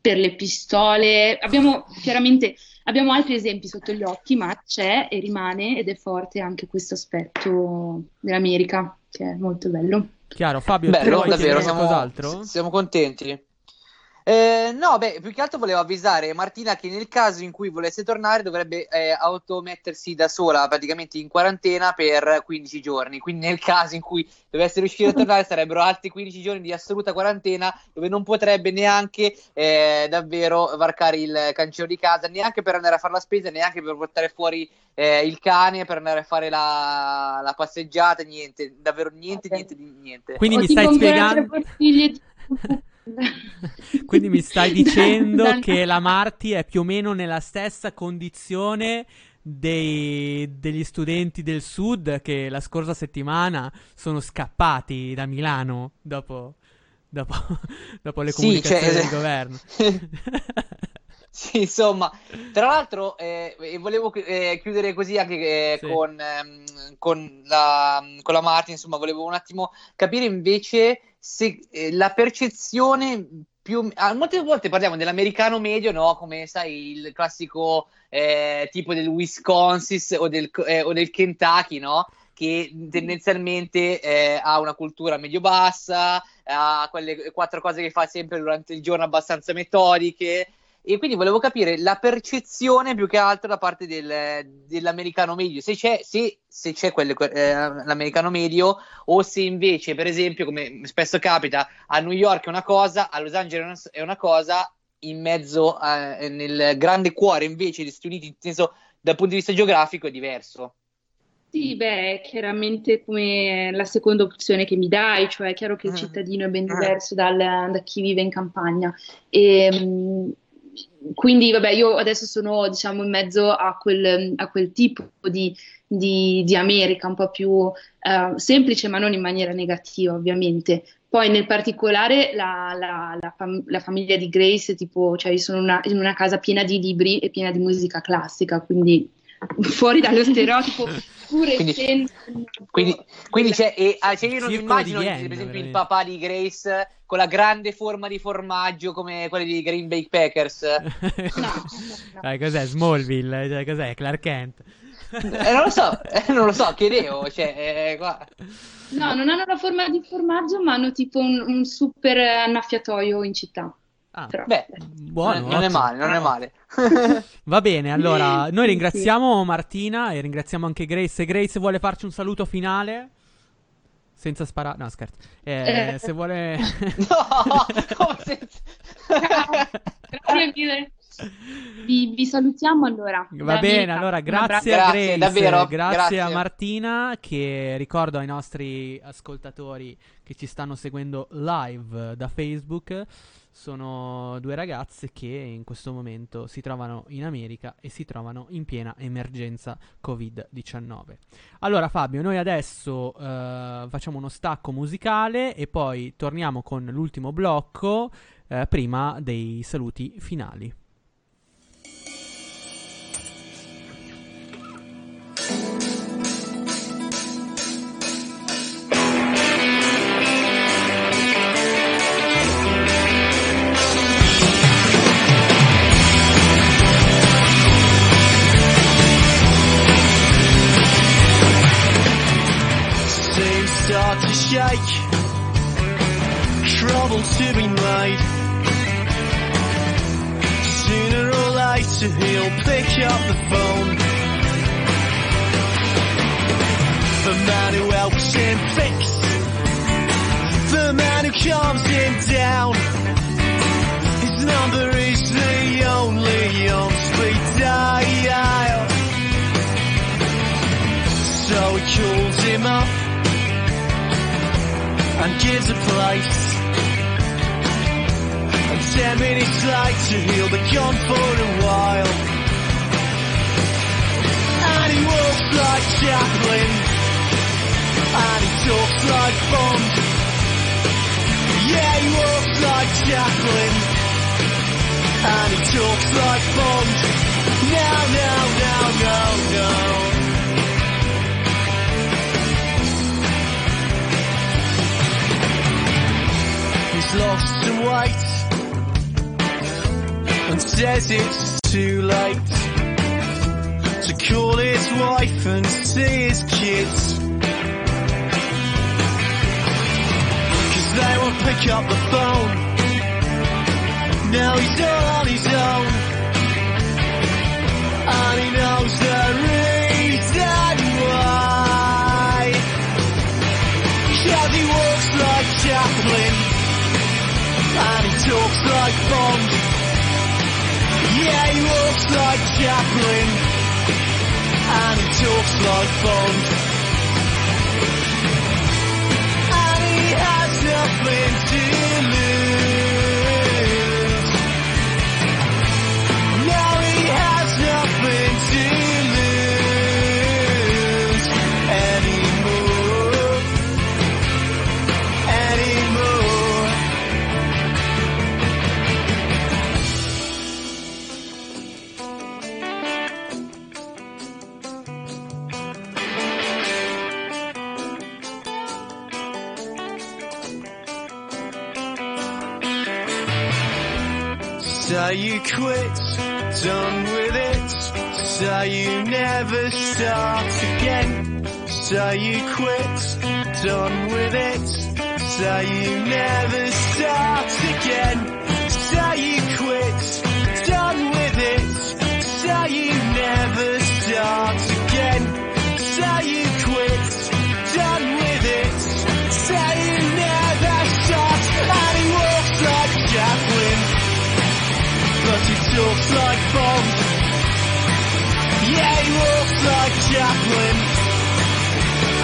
per le pistole. Abbiamo chiaramente abbiamo altri esempi sotto gli occhi, ma c'è e rimane ed è forte anche questo aspetto dell'America, che è molto bello. Chiaro, Fabio, vuoi davvero, siamo, qualcos'altro? siamo contenti. Eh, no, beh, più che altro volevo avvisare Martina che nel caso in cui volesse tornare dovrebbe eh, automettersi da sola praticamente in quarantena per 15 giorni. Quindi nel caso in cui dovesse riuscire a tornare sarebbero altri 15 giorni di assoluta quarantena dove non potrebbe neanche eh, davvero varcare il cancello di casa, neanche per andare a fare la spesa, neanche per portare fuori eh, il cane, per andare a fare la, la passeggiata, niente, davvero niente, niente, di niente. Quindi O mi stai spiegando- Quindi mi stai dicendo che la Marti è più o meno nella stessa condizione dei- degli studenti del sud che la scorsa settimana sono scappati da Milano dopo, dopo, dopo le Sì, comunicazioni cioè- del governo. Sì, insomma, tra l'altro eh, e volevo eh, chiudere così anche eh, Sì. con, ehm, con la, con la Martin, insomma, volevo un attimo capire invece se eh, la percezione più ah, molte volte parliamo dell'americano medio, no? Come sai, il classico eh, tipo del Wisconsin o del, eh, o del Kentucky, no? Che tendenzialmente eh, ha una cultura medio-bassa, ha quelle quattro cose che fa sempre durante il giorno abbastanza metodiche. E quindi volevo capire la percezione più che altro da parte del- dell'americano medio, se c'è, se, se c'è quelle- eh, l'americano medio o se invece, per esempio, come spesso capita, a New York è una cosa, a Los Angeles è una cosa, in mezzo a- nel grande cuore invece degli Stati Uniti, inteso dal punto di vista geografico, è diverso. Sì, beh, chiaramente come la seconda opzione che mi dai, cioè è chiaro che il cittadino è ben diverso dal- da chi vive in campagna. E, mh, quindi, vabbè, io adesso sono, diciamo, in mezzo a quel, a quel tipo di, di- di America, un po' più eh, semplice, ma non in maniera negativa, ovviamente. Poi, nel particolare, la, la- la fam- la famiglia di Grace, tipo, cioè, io sono una- in una casa piena di libri e piena di musica classica, quindi fuori dallo stereotipo, pur Quindi- essendo Quindi, quindi c'è, e, ah, cioè io non mi Circolo immagino Vienna, per esempio il veramente. papà di Grace con la grande forma di formaggio come quelli di Green Bay Packers. Dai, cos'è? Smallville? Cioè, cos'è? Clark Kent? Eh, non lo so, eh, non lo so, chiedevo, cioè, eh, qua. No, non hanno la forma di formaggio, ma hanno tipo un, un super annaffiatoio in città. Però- Beh, Buono, non, non è male, non è male. Va bene, allora noi Sì. ringraziamo Martina e ringraziamo anche Grace. Se Grace vuole farci un saluto finale, senza sparare, no scherzo. Eh, Eh. Se vuole, Grazie mille. Vi, vi salutiamo allora. va bene. Allora, grazie a. Grace, davvero, grazie, grazie. a Martina. Che ricordo ai nostri ascoltatori che ci stanno seguendo live da Facebook. Sono due ragazze che in questo momento si trovano in America e si trovano in piena emergenza Covid-19. Allora Fabio, noi adesso eh, facciamo uno stacco musicale e poi torniamo con l'ultimo blocco eh, prima dei saluti finali. To. Trouble to be made. Sooner or later he'll pick up the phone. The man who helps him fix. The man who calms him down. His number is the only on speed dial. So he calls him up and gives a place. And ten minutes later he'll be gone for a while. And he walks like Chaplin. And he talks like Bond. Yeah, he walks like Chaplin. And he talks like Bond. No, no, no, no, no. Lost some weight and says it's too late to call his wife and see his kids. Cause they won't pick up the phone. Now he's all on his own. And he knows the reason why. Cause he walks like Chaplin. And he talks like Bond. Yeah, he walks like Chaplin. And he talks like Bond. And he has nothing to Quit, done with it. So you never start again. So you quit, done with it. So you never start again. So you like Chaplin,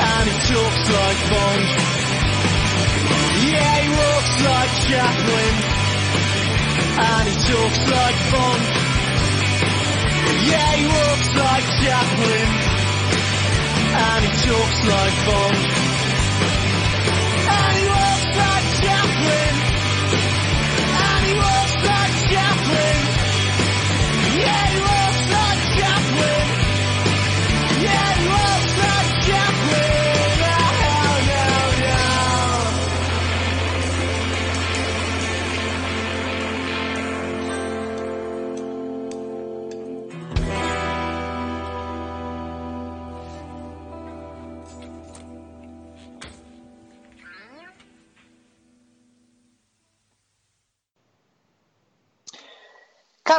and he talks like Bond. Yeah, he walks like Chaplin, and he talks like Bond. Yeah, he walks like Chaplin, and he talks like Bond.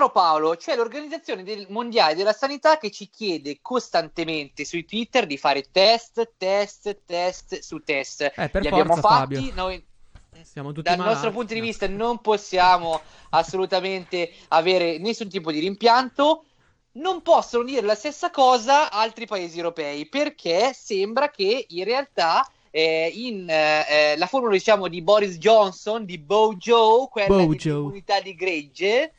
Caro Paolo, c'è l'Organizzazione del- Mondiale della Sanità che ci chiede costantemente sui Twitter di fare test, test, test su test. Eh, per Li abbiamo forza, fatti, Fabio. noi Siamo tutti dal malati. nostro punto di vista non possiamo assolutamente avere nessun tipo di rimpianto. Non possono dire la stessa cosa altri paesi europei perché sembra che in realtà eh, in, eh, eh, la formula diciamo di Boris Johnson, di Bojo, quella Bojo. dell'immunità di gregge,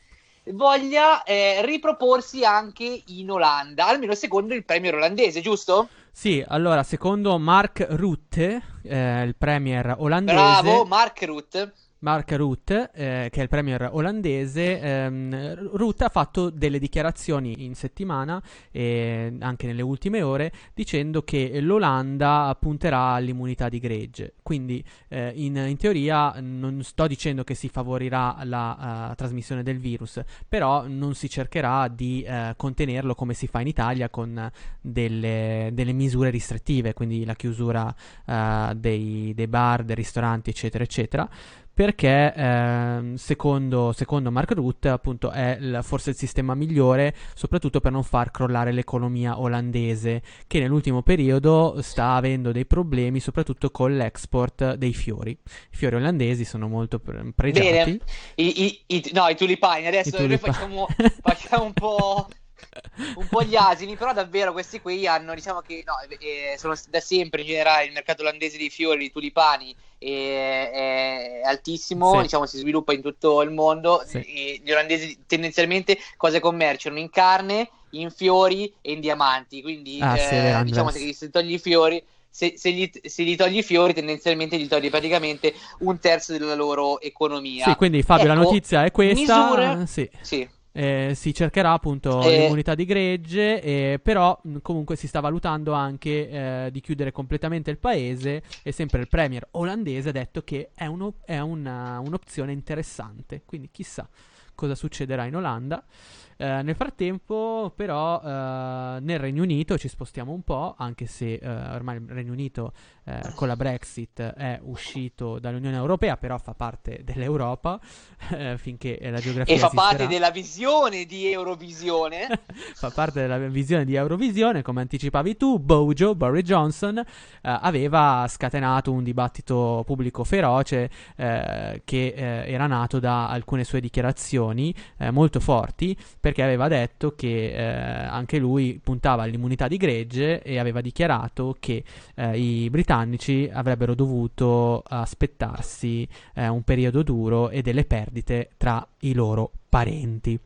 voglia eh, riproporsi anche in Olanda, almeno secondo il premier olandese, giusto? Sì, allora, secondo Mark Rutte, eh, il premier olandese... Bravo, Mark Rutte. Mark Rutte, eh, che è il premier olandese, ehm, Rutte ha fatto delle dichiarazioni in settimana e anche nelle ultime ore dicendo che l'Olanda punterà all'immunità di gregge. Quindi eh, in, in teoria non sto dicendo che si favorirà la eh, trasmissione del virus, però non si cercherà di eh, contenerlo come si fa in Italia con delle, delle misure restrittive, quindi la chiusura eh, dei, dei bar, dei ristoranti, eccetera, eccetera perché ehm, secondo, secondo Mark Rutte appunto è il- forse il sistema migliore soprattutto per non far crollare l'economia olandese che nell'ultimo periodo sta avendo dei problemi soprattutto con l'export dei fiori i fiori olandesi sono molto pre- pregiati Bene, I, i- i- no, i tulipani. Adesso I noi tulipani. facciamo, facciamo un po'. Un po' gli asini, però davvero questi qui hanno, diciamo che no, eh, sono da sempre in generale il mercato olandese dei fiori, dei tulipani è, è altissimo, Sì. diciamo si sviluppa in tutto il mondo Sì. gli olandesi tendenzialmente cosa commerciano? In carne, in fiori e in diamanti, quindi Ah, sì, eh, diciamo Andres. che se togli i fiori se, se gli, se gli togli i fiori, tendenzialmente gli togli praticamente un terzo della loro economia. sì quindi Fabio la Ecco, notizia è questa misure- sì. Sì. Eh, si cercherà appunto Eh. l'immunità di gregge, eh, però mh, comunque si sta valutando anche eh, di chiudere completamente il paese e sempre il premier olandese ha detto che è, uno- è una- un'opzione interessante, quindi chissà cosa succederà in Olanda. Eh, nel frattempo, però, eh, nel Regno Unito ci spostiamo un po', anche se eh, ormai il Regno Unito eh, con la Brexit è uscito dall'Unione Europea, però fa parte dell'Europa eh, finché la geografia E fa parte esisterà. della visione di Eurovisione. fa parte della visione di Eurovisione, come anticipavi tu, Bojo, Boris Johnson, aveva scatenato un dibattito pubblico feroce che era nato da alcune sue dichiarazioni molto forti, perché aveva detto che eh, anche lui puntava all'immunità di gregge e aveva dichiarato che eh, i britannici avrebbero dovuto aspettarsi eh, un periodo duro e delle perdite tra i loro parenti.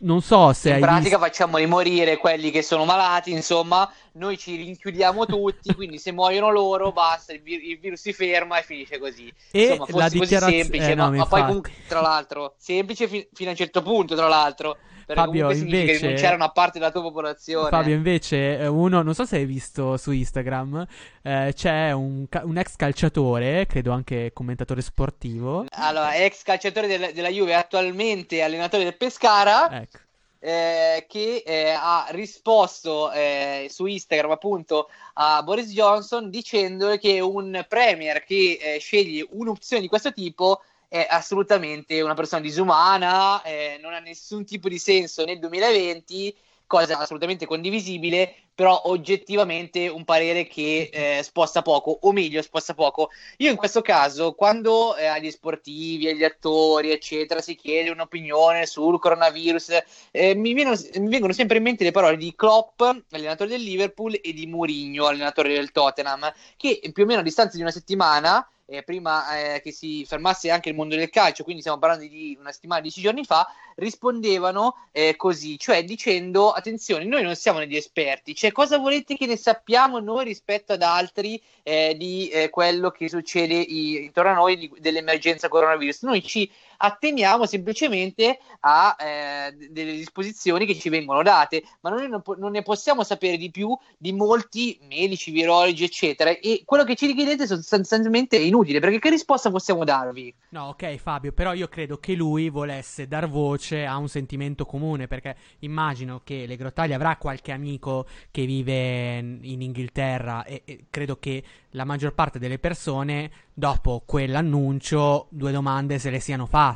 Non so se In pratica visto... facciamo morire quelli che sono malati, insomma, noi ci rinchiudiamo tutti, quindi se muoiono loro basta, il, vir- il virus si ferma e finisce così. E insomma, la fosse così semplice, eh, no, ma, ma poi comunque, tra l'altro, semplice fi- fino a un certo punto, tra l'altro. Perché Fabio, invece- rinunciare a una parte della tua popolazione. Fabio, invece, eh, uno, non so se hai visto su Instagram, eh, c'è un, un ex calciatore, credo anche commentatore sportivo. Allora, ex calciatore del- della Juve, attualmente allenatore del Pescara. Ecco. eh, che eh, ha risposto eh, su Instagram appunto a Boris Johnson dicendo che un premier che eh, sceglie un'opzione di questo tipo è assolutamente una persona disumana, eh, non ha nessun tipo di senso nel 2020, cosa assolutamente condivisibile, però oggettivamente un parere che eh, sposta poco, o meglio sposta poco. Io in questo caso, quando eh, agli sportivi, agli attori, eccetera, si chiede un'opinione sul coronavirus, eh, mi, viene- mi vengono sempre in mente le parole di Klopp, allenatore del Liverpool, e di Mourinho, allenatore del Tottenham, che più o meno a distanza di una settimana, eh, prima eh, che si fermasse anche il mondo del calcio, quindi stiamo parlando di una settimana, dieci giorni fa, rispondevano eh, così, cioè dicendo attenzione, noi non siamo degli esperti, cioè cosa volete che ne sappiamo noi rispetto ad altri eh, di eh, quello che succede i- intorno a noi di- dell'emergenza coronavirus? Noi ci atteniamo semplicemente a eh, delle disposizioni che ci vengono date, ma noi non, non ne possiamo sapere di più di molti medici, virologi, eccetera. E quello che ci richiedete sostanzialmente è inutile, perché che risposta possiamo darvi? No, ok Fabio, però io credo che lui volesse dar voce a un sentimento comune, perché immagino che Le Grottaglie avrà qualche amico che vive in Inghilterra e, e credo che la maggior parte delle persone dopo quell'annuncio due domande se le siano fatte.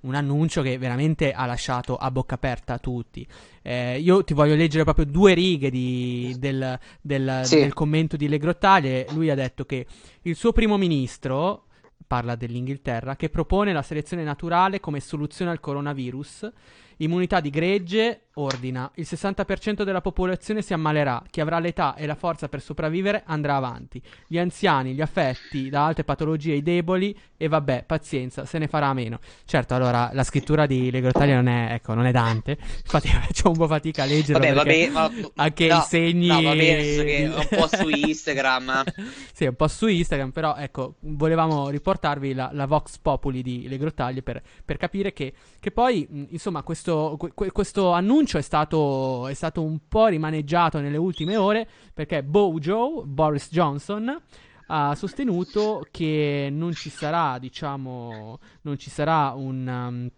Un annuncio che veramente ha lasciato a bocca aperta tutti. Eh, io ti voglio leggere proprio due righe di- del, del- Sì. del commento di Le Grottaglie. Lui ha detto che il suo primo ministro, parla dell'Inghilterra, che propone la selezione naturale come soluzione al coronavirus. Immunità di gregge, ordina, il 60% della popolazione si ammalerà, chi avrà l'età e la forza per sopravvivere andrà avanti, gli anziani, gli affetti da altre patologie, i deboli e vabbè, pazienza, se ne farà a meno. Certo, allora la scrittura di Le Grottaglie non è, ecco, non è Dante, infatti faccio un po' fatica a leggerlo Vabbè, vabbè, anche no, i segni... no, va bene, un po' su Instagram. sì, un po' su Instagram, però ecco, volevamo riportarvi la, la Vox Populi di Le Grottaglie per, per capire che, che poi, insomma, questo, que- questo annuncio è stato, è stato un po' rimaneggiato nelle ultime ore perché Bojo, Boris Johnson, ha sostenuto che non ci sarà, diciamo, non ci sarà un... um,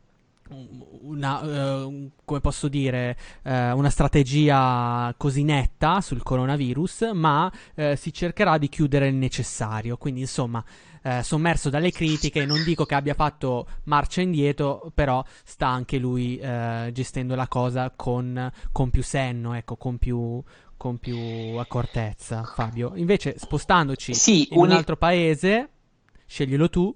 una, eh, come posso dire, eh, una strategia così netta sul coronavirus, ma eh, si cercherà di chiudere il necessario. Quindi, insomma, eh, sommerso dalle critiche, non dico che abbia fatto marcia indietro, però sta anche lui eh, gestendo la cosa con, con più senno, ecco, con più, con più accortezza, Fabio. Invece, spostandoci Sì, in un altro paese, sceglielo tu.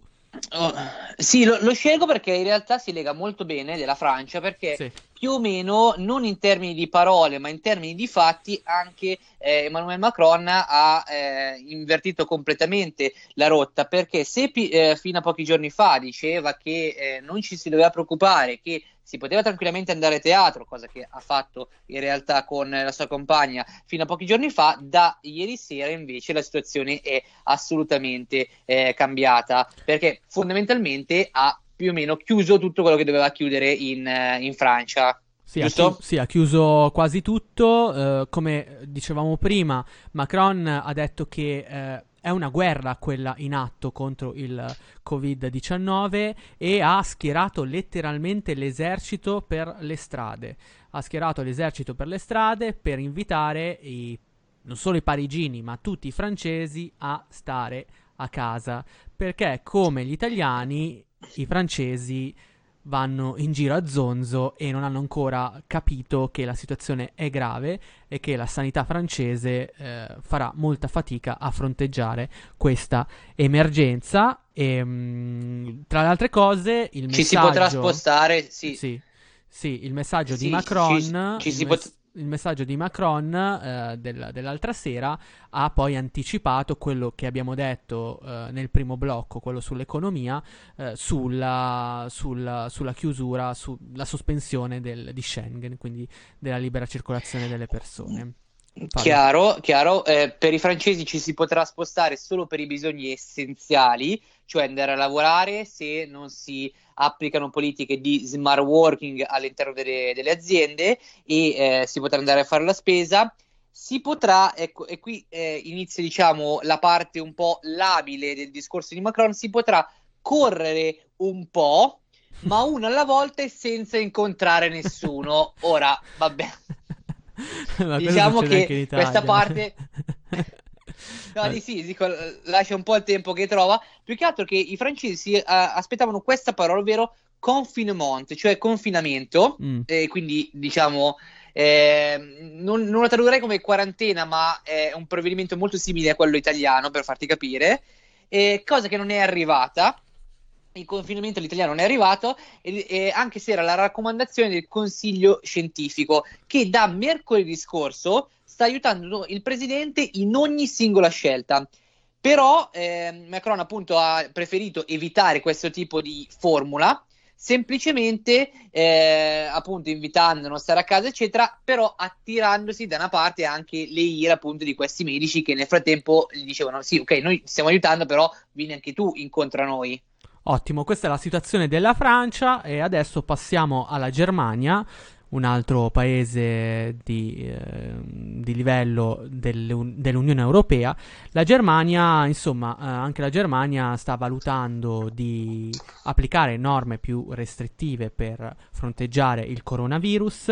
Oh, sì, lo, lo scelgo perché in realtà si lega molto bene della Francia perché più o meno, non in termini di parole, ma in termini di fatti, anche eh, Emmanuel Macron ha eh, invertito completamente la rotta perché se eh, fino a pochi giorni fa diceva che eh, non ci si doveva preoccupare, che si poteva tranquillamente andare a teatro, cosa che ha fatto in realtà con la sua compagna fino a pochi giorni fa, da ieri sera invece la situazione è assolutamente eh, cambiata perché fondamentalmente ha più o meno chiuso tutto quello che doveva chiudere in, eh, in Francia. Sì ha, chi- sì, ha chiuso quasi tutto. eh, come dicevamo prima, Macron ha detto che eh, è una guerra quella in atto contro il Covid-19 e ha schierato letteralmente l'esercito per le strade. Ha schierato l'esercito per le strade per invitare i, non solo i parigini, ma tutti i francesi a stare a casa. Perché, come gli italiani, i francesi vanno in giro a zonzo e non hanno ancora capito che la situazione è grave e che la sanità francese eh, farà molta fatica a fronteggiare questa emergenza. E, mm, tra le altre cose, il Ci si messaggio... potrà spostare, sì. Sì, sì, il messaggio Sì, di Macron... ci- ci si il, pot- il messaggio di Macron eh, del- dell'altra sera ha poi anticipato quello che abbiamo detto eh, nel primo blocco, quello sull'economia, eh, sulla, sulla- sulla chiusura, sulla sospensione del- di Schengen, quindi della libera circolazione delle persone. Chiaro, chiaro. Eh, per i francesi ci si potrà spostare solo per i bisogni essenziali, cioè andare a lavorare se non si applicano politiche di smart working all'interno delle, delle aziende e eh, si potrà andare a fare la spesa. Si potrà, ecco, e qui eh, inizia diciamo la parte un po' labile del discorso di Macron, si potrà correre un po', ma uno alla volta e senza incontrare nessuno. Ora, vabbè. Diciamo che questa parte no di sì dico, lascia un po' il tempo che trova. Più che altro che i francesi si, eh, aspettavano questa parola ovvero confinement cioè confinamento. Mm. e quindi diciamo eh, non, non la tradurrei come quarantena ma è un provvedimento molto simile a quello italiano per farti capire. Eh, cosa che non è arrivata il confinamento all'italiano non è arrivato, e- e anche se era la raccomandazione del Consiglio scientifico, che da mercoledì scorso sta aiutando il presidente in ogni singola scelta. Però eh, Macron appunto ha preferito evitare questo tipo di formula, semplicemente eh, appunto invitando a non stare a casa, eccetera, però attirandosi da una parte anche le ire appunto di questi medici che nel frattempo gli dicevano sì, ok, noi ti stiamo aiutando, però vieni anche tu incontro a noi. Ottimo, questa è la situazione della Francia e adesso passiamo alla Germania, un altro paese di, eh, di livello dell'Un- dell'Unione Europea. La Germania, insomma, eh, anche la Germania sta valutando di applicare norme più restrittive per fronteggiare il coronavirus.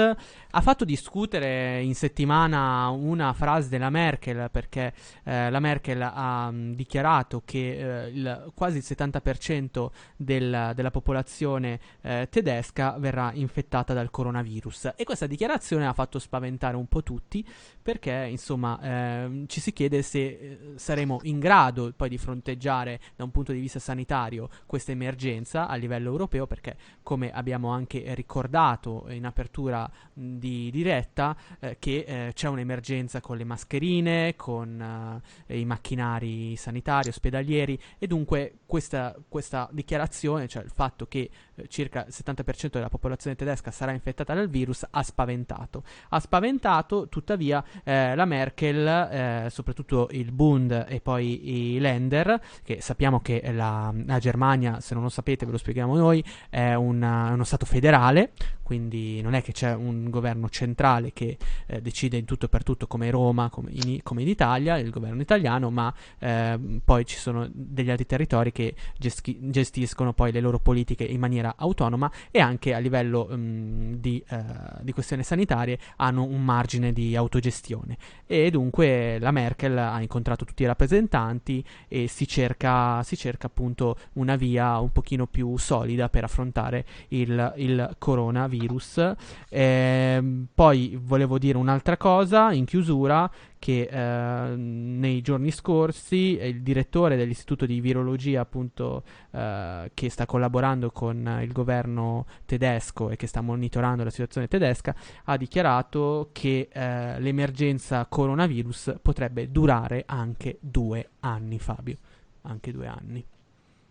Ha fatto discutere in settimana una frase della Merkel perché eh, la Merkel ha mh, dichiarato che eh, il, quasi il 70% del- della popolazione eh, tedesca verrà infettata dal coronavirus e questa dichiarazione ha fatto spaventare un po' tutti perché insomma ehm, ci si chiede se eh, saremo in grado poi di fronteggiare da un punto di vista sanitario questa emergenza a livello europeo perché come abbiamo anche ricordato in apertura di diretta eh, che eh, c'è un'emergenza con le mascherine, con eh, i macchinari sanitari, ospedalieri. E dunque questa, questa dichiarazione, cioè il fatto che circa il 70% della popolazione tedesca sarà infettata dal virus, ha spaventato. Ha spaventato tuttavia eh, la Merkel, eh, soprattutto il Bund e poi i Länder, che sappiamo che la, la Germania, se non lo sapete ve lo spieghiamo noi, è una- uno Stato federale, quindi non è che c'è un governo centrale che eh, decide in tutto e per tutto come Roma, come in, come in Italia, il governo italiano, ma ehm, poi ci sono degli altri territori che geschi- gestiscono poi le loro politiche in maniera autonoma e anche a livello mm, di, eh, di questioni sanitarie hanno un margine di autogestione. E dunque la Merkel ha incontrato tutti i rappresentanti e si cerca, si cerca appunto una via un pochino più solida per affrontare il, il coronavirus. Ehm, poi volevo dire un'altra cosa in chiusura che eh, nei giorni scorsi eh, il direttore dell'istituto di virologia appunto eh, che sta collaborando con il governo tedesco e che sta monitorando la situazione tedesca ha dichiarato che eh, l'emergenza coronavirus potrebbe durare anche due anni Fabio. Anche due anni.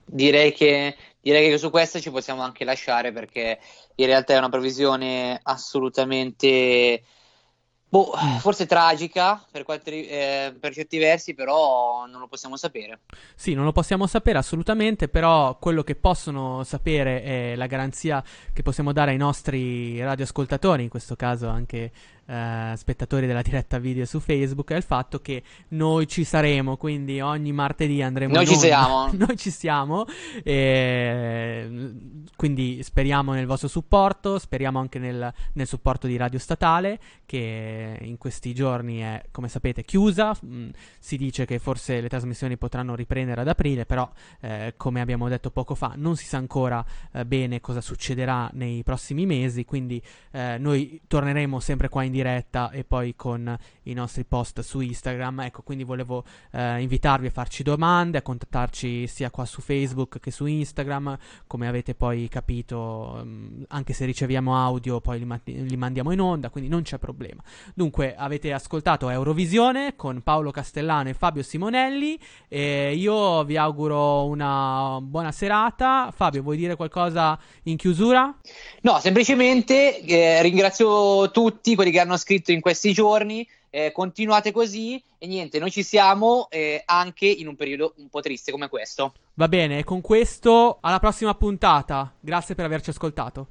Direi che, direi che su questa ci possiamo anche lasciare perché in realtà è una previsione assolutamente, boh, forse tragica per, quanti ri- eh, per certi versi, però non lo possiamo sapere. Sì, non lo possiamo sapere assolutamente, però quello che possono sapere è la garanzia che possiamo dare ai nostri radioascoltatori, in questo caso anche eh, spettatori della diretta video su Facebook, è il fatto che noi ci saremo, quindi ogni martedì andremo Noi in ci onda. siamo. noi ci siamo, e quindi speriamo nel vostro supporto, speriamo anche nel, nel supporto di Radio Statale, che in questi giorni è, come sapete, chiusa. Mm, si dice che forse le trasmissioni potranno riprendere ad aprile, però eh, come abbiamo detto poco fa non si sa ancora eh, bene cosa succederà nei prossimi mesi, quindi eh, noi torneremo sempre qua in diretta e poi con i nostri post su Instagram. Ecco, quindi volevo eh, invitarvi a farci domande, a contattarci sia qua su Facebook che su Instagram, come avete poi capito, mm, anche se riceviamo audio poi li, ma- li mandiamo in onda, quindi non c'è problema. Dunque, avete ascoltato Eurovisione con Paolo Castellano e Fabio Simonelli e io vi auguro una buona serata. Fabio, vuoi dire qualcosa in chiusura? No, semplicemente eh, ringrazio tutti quelli che hanno scritto in questi giorni eh, continuate così e niente, noi ci siamo eh, anche in un periodo un po' triste come questo. Va bene, con questo alla prossima puntata. Grazie per averci ascoltato.